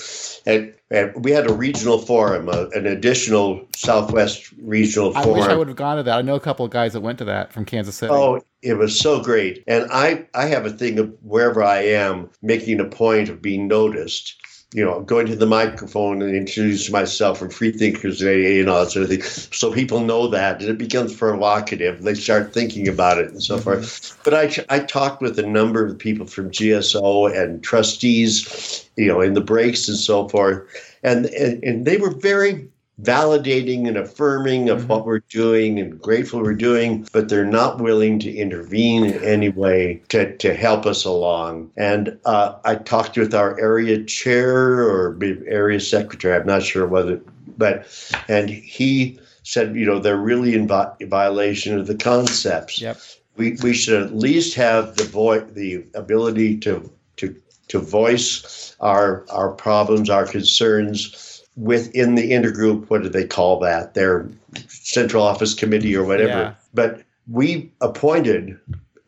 And, and we had a regional forum uh, an additional southwest regional I forum i wish i would have gone to that. I know a couple of guys that went to that from kansas city. Oh it was so great. And i i have a thing of wherever i am making a point of being noticed you know, going to the microphone and introduce myself and free thinkers and AA and all that sort of thing. So people know that and it becomes provocative. They start thinking about it and so mm-hmm. forth. But I, I talked with a number of people from GSO and trustees, you know, in the breaks and so forth. And, and, and they were very validating and affirming of mm-hmm. what we're doing and grateful we're doing, but they're not willing to intervene in any way to, to help us along. And uh, I talked with our area chair or area secretary, I'm not sure whether, but, and he said, you know, they're really in vi- violation of the concepts. Yep. We, we should at least have the vo- the ability to to to voice our our problems, our concerns within the intergroup. What do they call that? Their central office committee or whatever. Yeah. But we appointed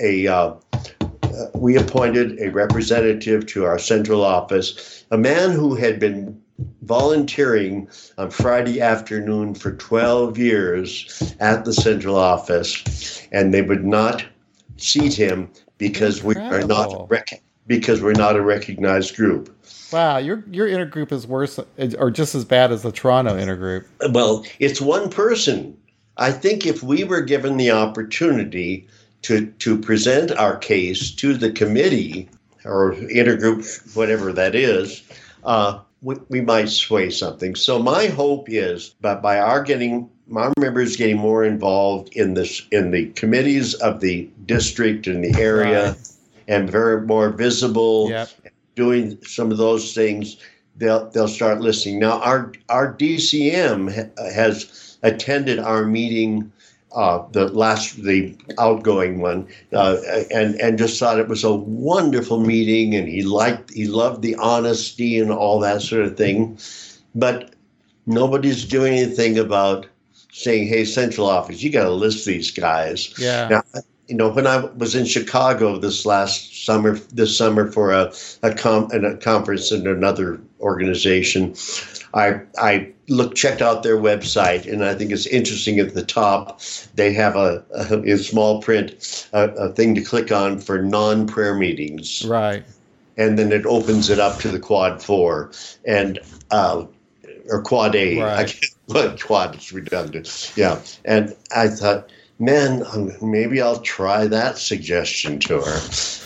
a uh, we appointed a representative to our central office, a man who had been volunteering on Friday afternoon for 12 years at the central office, and they would not seat him because we are not rec- because we're not a recognized group. Wow, your your intergroup is worse or just as bad as the Toronto intergroup. Well, it's one person. I think if we were given the opportunity to to present our case to the committee or intergroup, whatever that is, uh, we, we might sway something. So my hope is that by our getting our members getting more involved in this in the committees of the district and the area Right. and very more visible Yep. Doing some of those things, they'll they'll start listening. Now, our our DCM ha- has attended our meeting, uh, the last the outgoing one, uh, and and just thought it was a wonderful meeting, and he liked he loved the honesty and all that sort of thing, but nobody's doing anything about saying, "Hey, central office, you got to list these guys." Yeah. Now, you know, when I was in Chicago this last summer, this summer for a a, com- and a conference in another organization, I I looked checked out their website, and I think it's interesting. At the top, they have a, a in small print a, a thing to click on for non-prayer meetings Right. and then it opens it up to the quad four and uh, or quad A. I Right. can't- [LAUGHS] well, quad is redundant. Yeah, and I thought, man, maybe I'll try that suggestion to her.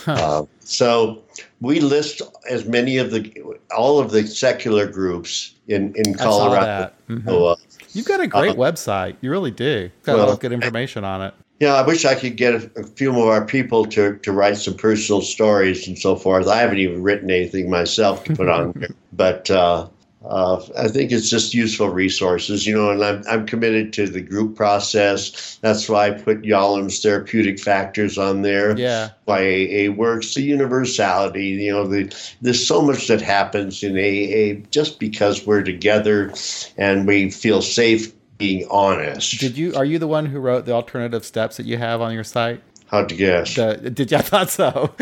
Uh, so we list as many of the all of the secular groups in in Colorado. Mhm. So, uh, You've got a great Uh, website. You really do. Got a lot of good information on it. Yeah, I wish I could get a, a few more of our people to, to write some personal stories and so forth. I haven't even written anything myself to put on [LAUGHS] there, but uh, uh, I think it's just useful resources, you know. And I'm I'm committed to the group process. That's why I put Yalom's therapeutic factors on there. Yeah. Why AA works, the universality. You know, the, there's so much that happens in AA just because we're together and we feel safe being honest. Did you? Are you the one who wrote the alternative steps that you have on your site? How'd you guess? Did you? I thought so. [LAUGHS]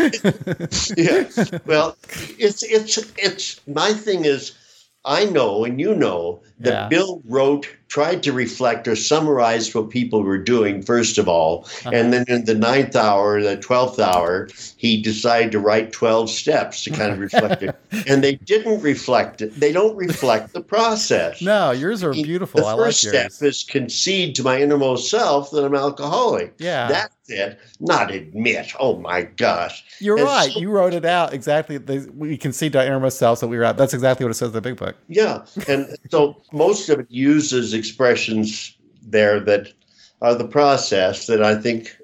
yeah. Well, it's it's it's my thing is I know and you know that Yeah. Bill wrote tried to reflect or summarize what people were doing first of all, Uh-huh. and then in the ninth hour, the twelfth hour, he decided to write twelve steps to kind of reflect it, [LAUGHS] and they didn't reflect it. They don't reflect the process. no, yours are beautiful. The I like first step is concede to my innermost self that I'm alcoholic. Yeah. That's it. Not admit. Oh my gosh. You're and right. so- you wrote it out exactly. We can see our innermost selves that we were out. That's exactly what it says in the big book. Yeah, and [LAUGHS] so most of it uses expressions there that are the process that I think.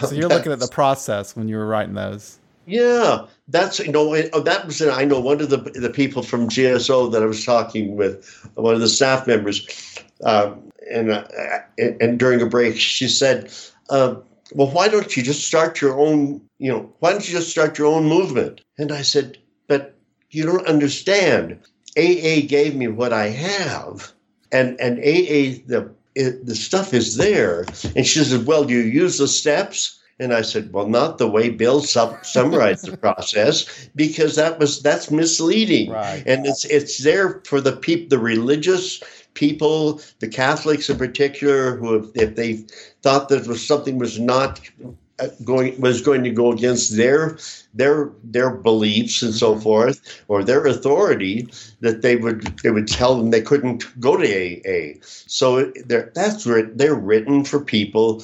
So you're [LAUGHS] looking at the process when you were writing those. Yeah, that's you know oh, that was I know one of the the people from GSO that I was talking with, one of the staff members, um, and uh, and during a break she said, uh, "Well, why don't you just start your own? You know, why don't you just start your own movement?" And I said, "But you don't understand. AA gave me what I have, and and AA the it, the stuff is there." And she said, "Well, do you use the steps?" And I said, "Well, not the way Bill sum- summarized the process, because that was that's misleading, Right. and it's it's there for the people, the religious people, the Catholics in particular, who if, if they thought that was something was not uh, going was going to go against their their their beliefs and so forth or their authority that they would they would tell them they couldn't go to AA. So they're, that's where they're written for people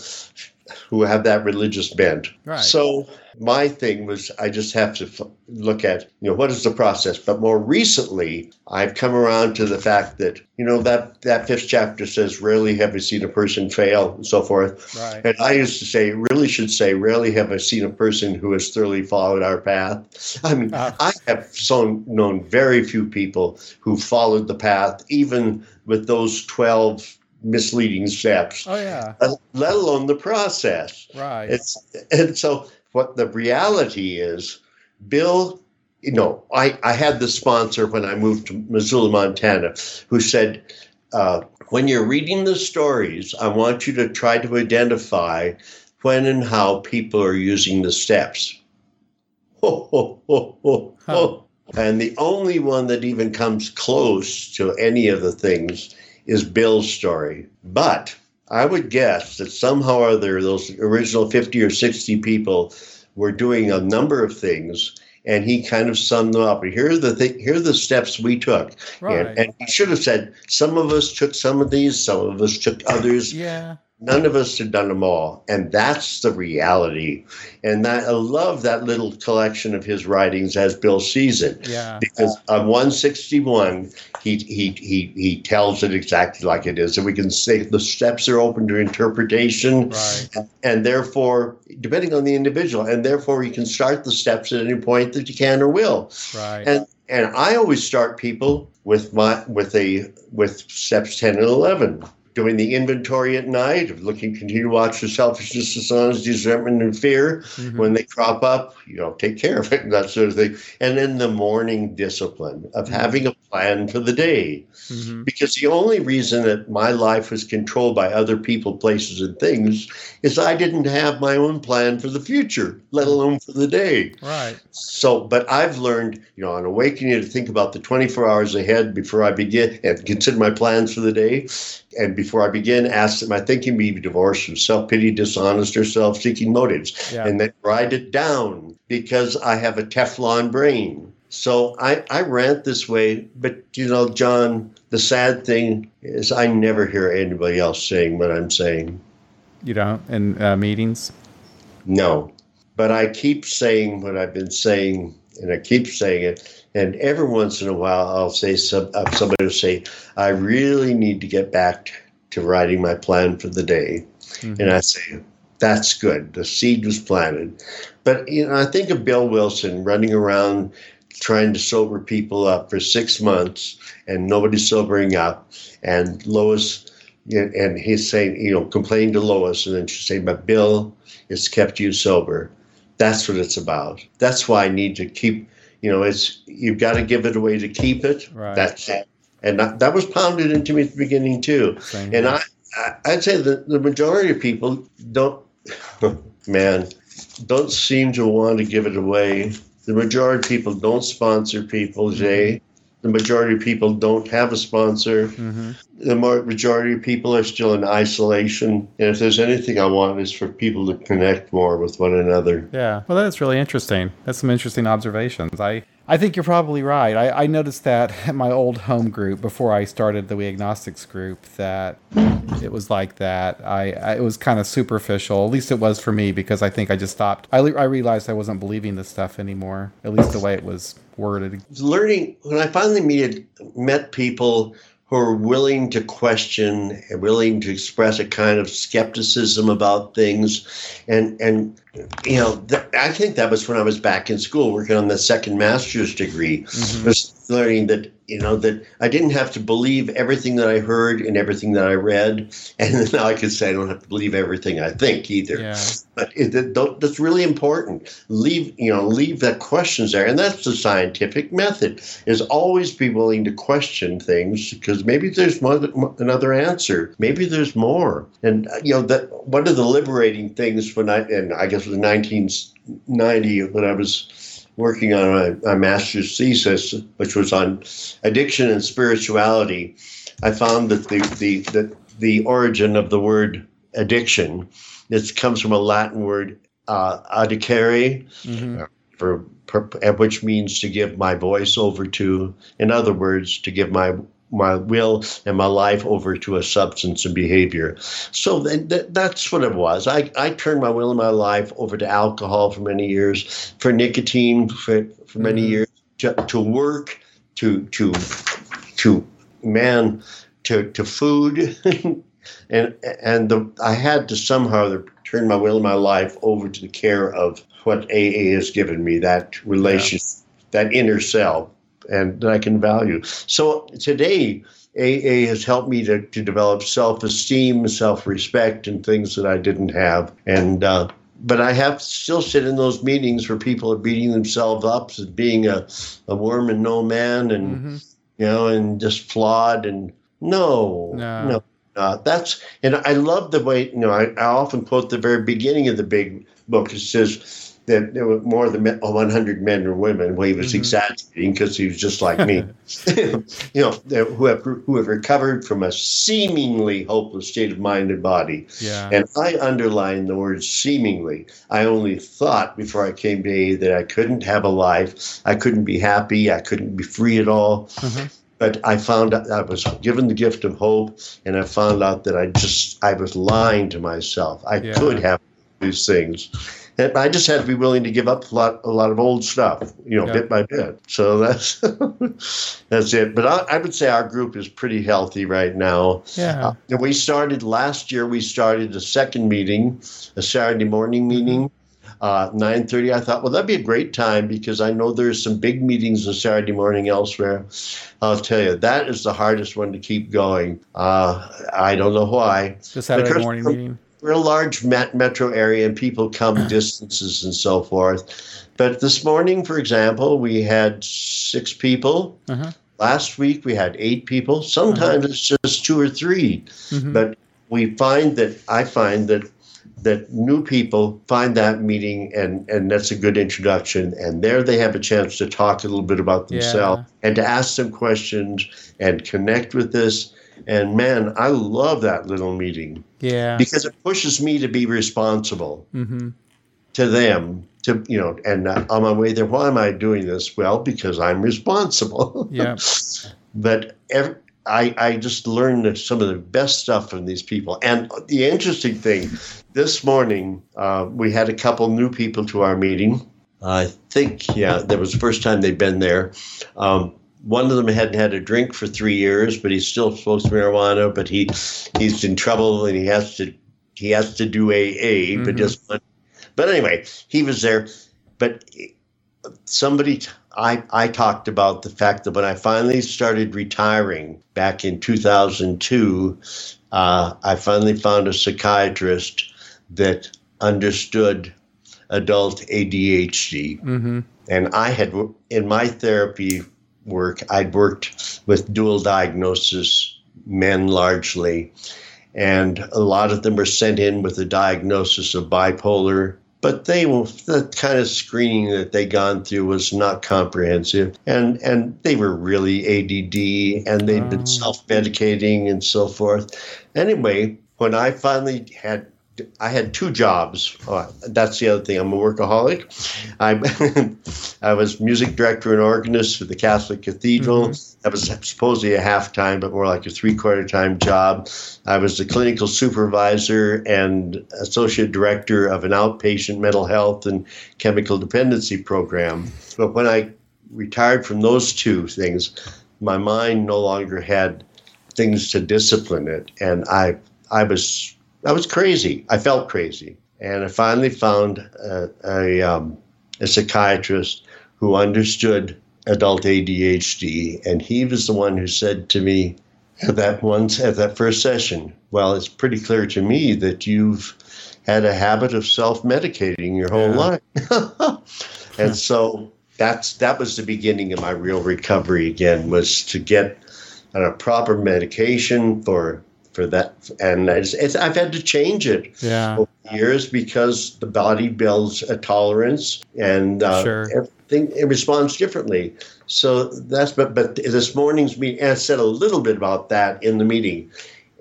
who have that religious bent. Right. So my thing was I just have to f- look at you know what is the process. But more recently, I've come around to the fact that you know that that fifth chapter says rarely have I seen a person fail and so forth. Right. And I used to say, really should say, rarely have I seen a person who has thoroughly followed our path. I mean, Ah. I have so known very few people who followed the path, even with those 12 misleading steps. Oh yeah. Let alone the process. Right. It's and so what the reality is, Bill. You know, I, I had the sponsor when I moved to Missoula, Montana, who said, uh, when you're reading the stories, I want you to try to identify when and how people are using the steps. Ho, ho, ho, ho, huh. And the only one that even comes close to any of the things is Bill's story. But I would guess that somehow or other, those original 50 or 60 people were doing a number of things and he kind of summed them up. Here are the th- here are the steps we took, right. and, and, he should have said some of us took some of these, some of us took others. yeah, None of us have done them all, and that's the reality. And that, I love that little collection of his writings as Bill sees it. Yeah. Because on 161, he he he he tells it exactly like it is, and we can say the steps are open to interpretation, right. and, and therefore, depending on the individual, and therefore you can start the steps at any point that you can or will. Right. And and I always start people with my with a with steps 10 and 11 doing the inventory at night of looking, continue to watch for selfishness, dishonesty, resentment, and fear. Mm-hmm. When they crop up, you know, take care of it, [LAUGHS] that sort of thing. And then the morning discipline of mm-hmm. having a plan for the day. Mm-hmm. Because the only reason that my life was controlled by other people, places, and things is I didn't have my own plan for the future, let alone for the day. Right. So, but I've learned, you know, on awakening to think about the 24 hours ahead before I begin and consider my plans for the day and before I begin, ask them, I think my may be divorced from self pity, dishonest, or self seeking motives, yeah. and then write it down because I have a Teflon brain. So I, I rant this way, but you know, John, the sad thing is I never hear anybody else saying what I'm saying. You don't in uh, meetings? No, but I keep saying what I've been saying, and I keep saying it. And every once in a while, I'll say some, uh, somebody will say, "I really need to get back to writing my plan for the day," mm-hmm. and I say, "That's good. The seed was planted." But you know, I think of Bill Wilson running around trying to sober people up for six months, and nobody's sobering up, and Lois. And he's saying, you know, complaining to Lois, and then she's saying, "But Bill, it's kept you sober." That's what it's about. That's why I need to keep you know, it's you've got to give it away to keep it. Right. That's it. And that, that was pounded into me at the beginning too. Same and I, I, would say that the majority of people don't, [LAUGHS] man, don't seem to want to give it away. The majority of people don't sponsor people, Jay. The majority of people don't have a sponsor. Mm-hmm. The majority of people are still in isolation. And if there's anything I want, is for people to connect more with one another. Yeah. Well, that's really interesting. That's some interesting observations. I I think you're probably right. I, I noticed that [LAUGHS] at my old home group before I started the We Agnostics group that it was like that. I, I it was kind of superficial. At least it was for me because I think I just stopped. I, I realized I wasn't believing this stuff anymore. At least the way it was worded. Learning when I finally met met people who are willing to question and willing to express a kind of skepticism about things and and you know th- i think that was when i was back in school working on the second master's degree mm-hmm. was learning that you know that I didn't have to believe everything that I heard and everything that I read, [LAUGHS] and now I could say I don't have to believe everything I think either. Yeah. But it, that's really important. Leave you know leave that questions there, and that's the scientific method: is always be willing to question things because maybe there's one, another answer, maybe there's more. And uh, you know that one of the liberating things when I and I guess it was 1990 when I was working on a, a master's thesis, which was on addiction and spirituality, I found that the the the, the origin of the word addiction it comes from a Latin word uh, addicere, mm-hmm. For, for, which means to give my voice over to. In other words, to give my my will and my life over to a substance and behavior. So th- that's what it was. I, I turned my will and my life over to alcohol for many years, for nicotine for, for many mm-hmm. years, to, to work, to to to man, to to food, [LAUGHS] and and the, I had to somehow turn my will and my life over to the care of what AA has given me that relationship, yeah. that inner self and that I can value. So today, AA has helped me to, to develop self esteem, self respect, and things that I didn't have. And uh, but I have still sit in those meetings where people are beating themselves up as being a, a worm and no man, and mm-hmm. you know, and just flawed. And no, no, no. Uh, that's and I love the way you know I, I often quote the very beginning of the big book. It says that there were more than 100 men or women. Well, he was mm-hmm. exaggerating because he was just like me. [LAUGHS] you know, who have, who have recovered from a seemingly hopeless state of mind and body. Yeah. And I underline the word seemingly. I only thought before I came to A that I couldn't have a life. I couldn't be happy. I couldn't be free at all. Mm-hmm. But I found out I was given the gift of hope, and I found out that I just I was lying to myself. I yeah. could have these things and I just had to be willing to give up a lot, a lot of old stuff, you know, bit by bit. So that's [LAUGHS] that's it. But I, I, would say our group is pretty healthy right now. Yeah. Uh, we started last year. We started a second meeting, a Saturday morning meeting. Uh, 9.30 i thought well that'd be a great time because i know there's some big meetings on saturday morning elsewhere i'll tell you that is the hardest one to keep going uh, i don't know why the saturday morning meeting we're a large met- metro area and people come [CLEARS THROAT] distances and so forth. But this morning, for example, we had six people. Uh-huh. Last week we had eight people. Sometimes uh-huh. it's just two or 3 mm-hmm. But we find that I find that that new people find that meeting and and that's a good introduction and there they have a chance to talk a little bit about themselves yeah. and to ask some questions and connect with this and man, I love that little meeting. Yeah. Because it pushes me to be responsible mm-hmm. to them. To you know, and uh, on my way there, why am I doing this? Well, because I'm responsible. [LAUGHS] Yeah. but every, I, I just learned some of the best stuff from these people. And the interesting thing, this morning uh, we had a couple new people to our meeting. I think, yeah, that was the first time they'd been there. Um, one of them hadn't had a drink for three years, but he still smokes marijuana. But he he's in trouble and he has to he has to do AA. Mm-hmm. But just but anyway, he was there. But somebody I I talked about the fact that when I finally started retiring back in 2002, uh, I finally found a psychiatrist that understood adult ADHD. Mm-hmm. And I had, in my therapy work. I'd worked with dual diagnosis men largely, and a lot of them were sent in with a diagnosis of bipolar. But they the kind of screening that they gone through was not comprehensive, and and they were really ADD, and they'd been mm. oh. self medicating and so forth. Anyway, when I finally had I had two jobs. Oh, that's the other thing. I'm a workaholic. I [LAUGHS] I was music director and organist for the Catholic Cathedral. Mm-hmm. That was supposedly a half time, but more like a three quarter time job. I was the clinical supervisor and associate director of an outpatient mental health and chemical dependency program. But when I retired from those two things, my mind no longer had things to discipline it, and I I was I was crazy. I felt crazy. And I finally found a, a, um, a psychiatrist who understood adult ADHD. And he was the one who said to me at that once at that first session, well, it's pretty clear to me that you've had a habit of self-medicating your whole yeah. life. [LAUGHS] and so that's that was the beginning of my real recovery again was to get a proper medication for for that, and it's, it's, I've had to change it yeah. over years because the body builds a tolerance, and uh, sure. everything it responds differently. So that's but but this morning's meeting, I said a little bit about that in the meeting,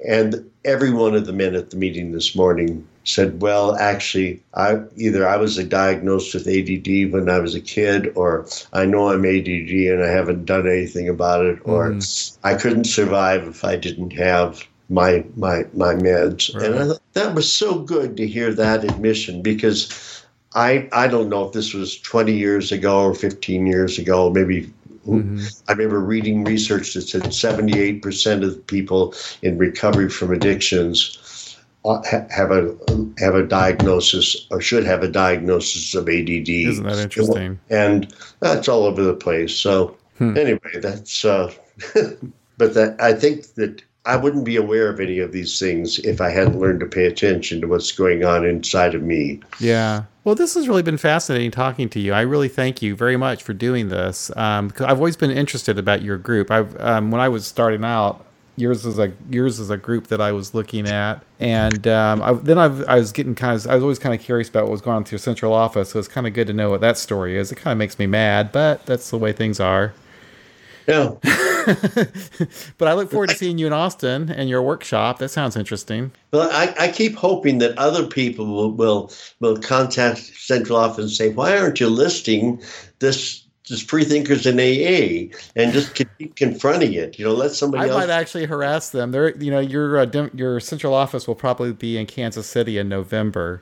and every one of the men at the meeting this morning said, "Well, actually, I either I was diagnosed with ADD when I was a kid, or I know I'm ADD and I haven't done anything about it, or mm. I couldn't survive if I didn't have my my my meds, right. and I that was so good to hear that admission because I I don't know if this was 20 years ago or 15 years ago, maybe. Mm-hmm. I remember reading research that said 78% of people in recovery from addictions uh, have a have a diagnosis or should have a diagnosis of ADD. Isn't that interesting? And that's all over the place. So Hmm. Anyway, that's. Uh, [LAUGHS] but that I think that I wouldn't be aware of any of these things if I hadn't learned to pay attention to what's going on inside of me. Yeah. Well, this has really been fascinating talking to you. I really thank you very much for doing this. Um, I've always been interested about your group. I've um, when I was starting out, yours is a yours is a group that I was looking at, and um, I, then I've, I was getting kind of I was always kind of curious about what was going on your central office. So it's kind of good to know what that story is. It kind of makes me mad, but that's the way things are. Yeah. [LAUGHS] but I look forward to seeing you in Austin and your workshop. That sounds interesting. Well, I, I keep hoping that other people will, will will contact central office and say, "Why aren't you listing this just free thinkers in AA and just keep confronting it. You know, let somebody I else. might actually harass them. They're, you know, your uh, your central office will probably be in Kansas City in November.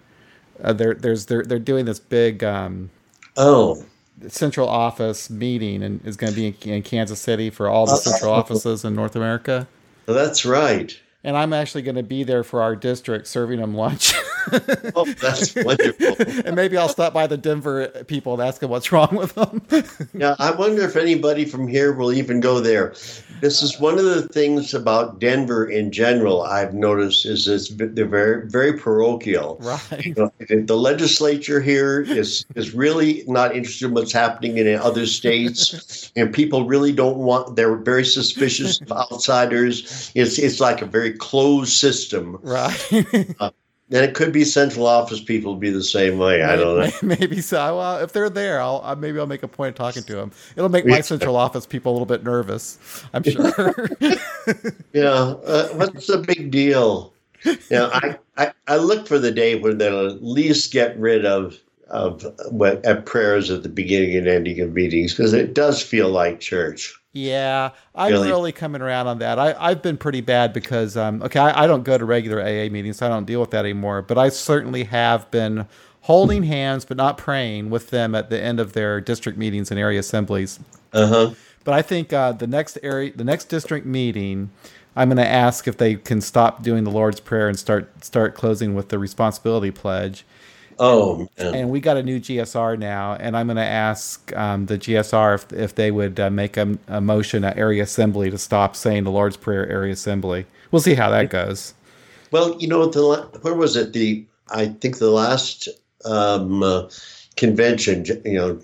Uh, they're, there's they're they're doing this big um, oh central office meeting and is going to be in, in, Kansas City for all the uh, central uh, offices in North America. That's right. And I'm actually going to be there for our district serving them lunch. [LAUGHS] oh, that's [LAUGHS] wonderful. and maybe I'll stop by the Denver people and ask them what's wrong with them. [LAUGHS] yeah, I wonder if anybody from here will even go there. This is one of the things about Denver in general I've noticed is it's they're very very parochial. Right. You know, the legislature here is is really not interested in what's happening in other states, and people really don't want. They're very suspicious of outsiders. It's it's like a very closed system. Right. Uh, and it could be central office people be the same way. I don't know. Maybe so. Well, if they're there, I'll maybe I'll make a point of talking to them. It'll make my central office people a little bit nervous. I'm [LAUGHS] sure. yeah. Uh, what's the big deal? Yeah. I, I, I look for the day when they'll at least get rid of of what at prayers at the beginning and ending of meetings because it does feel like church. Yeah, I'm really? really, coming around on that. I, I've been pretty bad because, um, okay, I, I, don't go to regular AA meetings, so I don't deal with that anymore. But I certainly have been holding hands, but not praying with them at the end of their district meetings and area assemblies. Uh huh. But I think uh, the next area, the next district meeting, I'm going to ask if they can stop doing the Lord's Prayer and start start closing with the responsibility pledge. Oh, man. and we got a new GSR now, and I'm going to ask um, the GSR if, if they would uh, make a, a, motion at area assembly to stop saying the Lord's Prayer area assembly. We'll see how that goes. Well, you know, the where was it? The I think the last um, uh, convention, you know,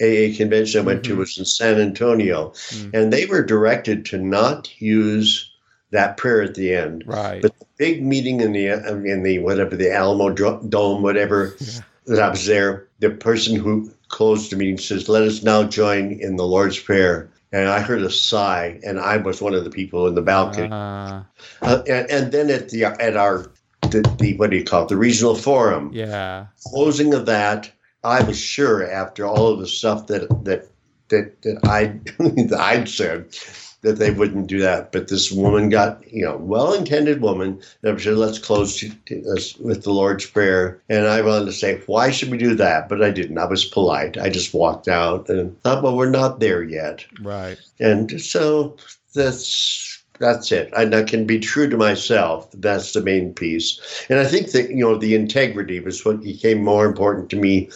AA convention I went mm-hmm. to was in San Antonio, mm-hmm. and they were directed to not use that prayer at the end. Right. But the big meeting in the in the whatever the Alamo Dome, whatever [LAUGHS] yeah. that I was there, the person who closed the meeting says, "Let us now join in the Lord's Prayer." And I heard a sigh, and I was one of the people in the balcony. Uh, uh, and, and, then at the at our the, the what do you call it the regional forum? Yeah. Closing of that, I was sure after all of the stuff that that that that I [LAUGHS] that I'd said that they wouldn't do that. But this woman got, you know, well-intended woman that said, "Let's close with the Lord's Prayer." And I wanted to say, "Why should we do that?" But I didn't. I was polite. I just walked out and thought, "Well, we're not there yet." Right. And so that's that's it. And I can be true to myself. That's the main piece. And I think that, you know, the integrity was what became more important to me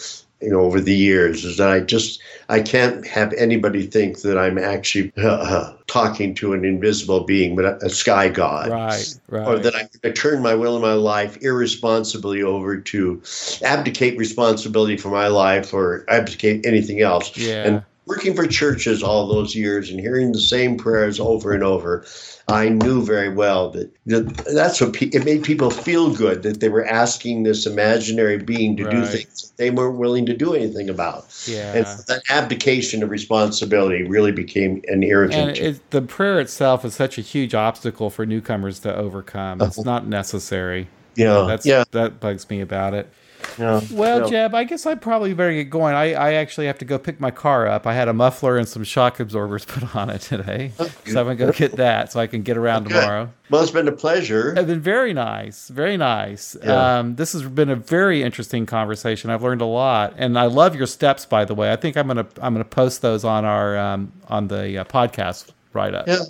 you know over the years is that I just I can't have anybody think that I'm actually uh, uh, talking to an invisible being, but a, a sky god, right? Right. Or that I, I turn my will and my life irresponsibly over to abdicate responsibility for my life or abdicate anything else. Yeah. And working for churches all those years and hearing the same prayers over and over, I knew very well that, that's what pe- it made people feel good that they were asking this imaginary being to right. do things they weren't willing to do anything about. Yeah. And that abdication of responsibility really became an irritant. And it, the prayer itself is such a huge obstacle for newcomers to overcome. It's uh-huh. not necessary. Yeah. That's, yeah. That bugs me about it. Yeah. Well, yeah. Jeb, I guess I probably better get going. I, I actually have to go pick my car up. I had a muffler and some shock absorbers [LAUGHS] put on it today. So I'm going to go get that so I can get around okay. tomorrow. Well, it's been a pleasure. It's been very nice. Very nice. Yeah. Um, this has been a very interesting conversation. I've learned a lot. And I love your steps, by the way. I think I'm going to I'm going to post those on our um, on the uh, podcast right up. Yeah.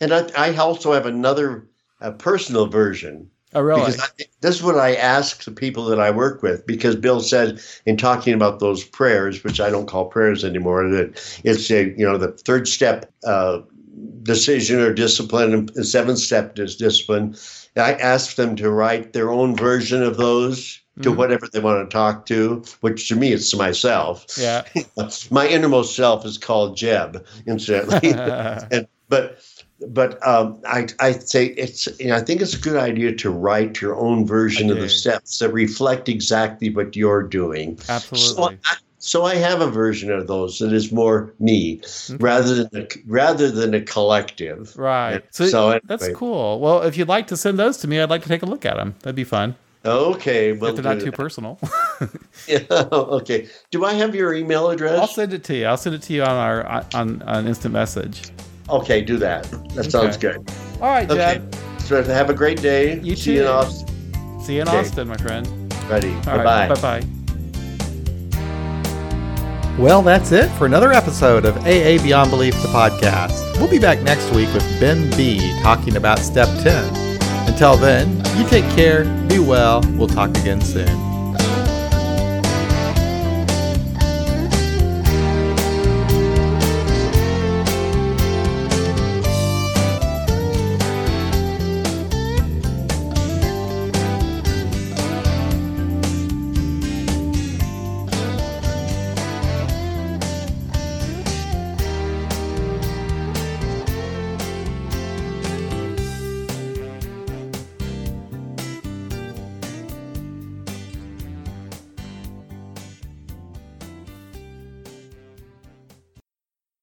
And I, I also have another a personal version Oh, really? Because I, this is what I ask the people that I work with. Because Bill said in talking about those prayers, which I don't call prayers anymore, that it's a you know the third step uh, decision or discipline, and the seventh step is discipline. I ask them to write their own version of those to Mhm. whatever they want to talk to, which to me it's myself. Yeah. [LAUGHS] My innermost self is called Jeb, incidentally. [LAUGHS] and but but um, I I say it's you know, I think it's a good idea to write your own version of the steps that reflect exactly what you're doing. So Absolutely. I, so I have a version of those that is more me rather than a, rather than a collective. Right. So, so anyway. that's cool. Well, if you'd like to send those to me, I'd like to take a look at them. That'd be fun. Okay, if they're not too personal. [LAUGHS] [LAUGHS] yeah, okay. Do I have your email address? I'll send it to you. I'll send it to you on our on on instant message. Okay, do that. That sounds Okay. good. All right, Okay. Jeb. So have a great day. You See you in. Austin. See you in Okay. Austin, my friend. Ready. Bye right. bye. Bye bye. Well, that's it for another episode of AA Beyond Belief, the podcast. We'll be back next week with Ben B talking about step 10. Until then, you take care, be well, we'll talk again soon.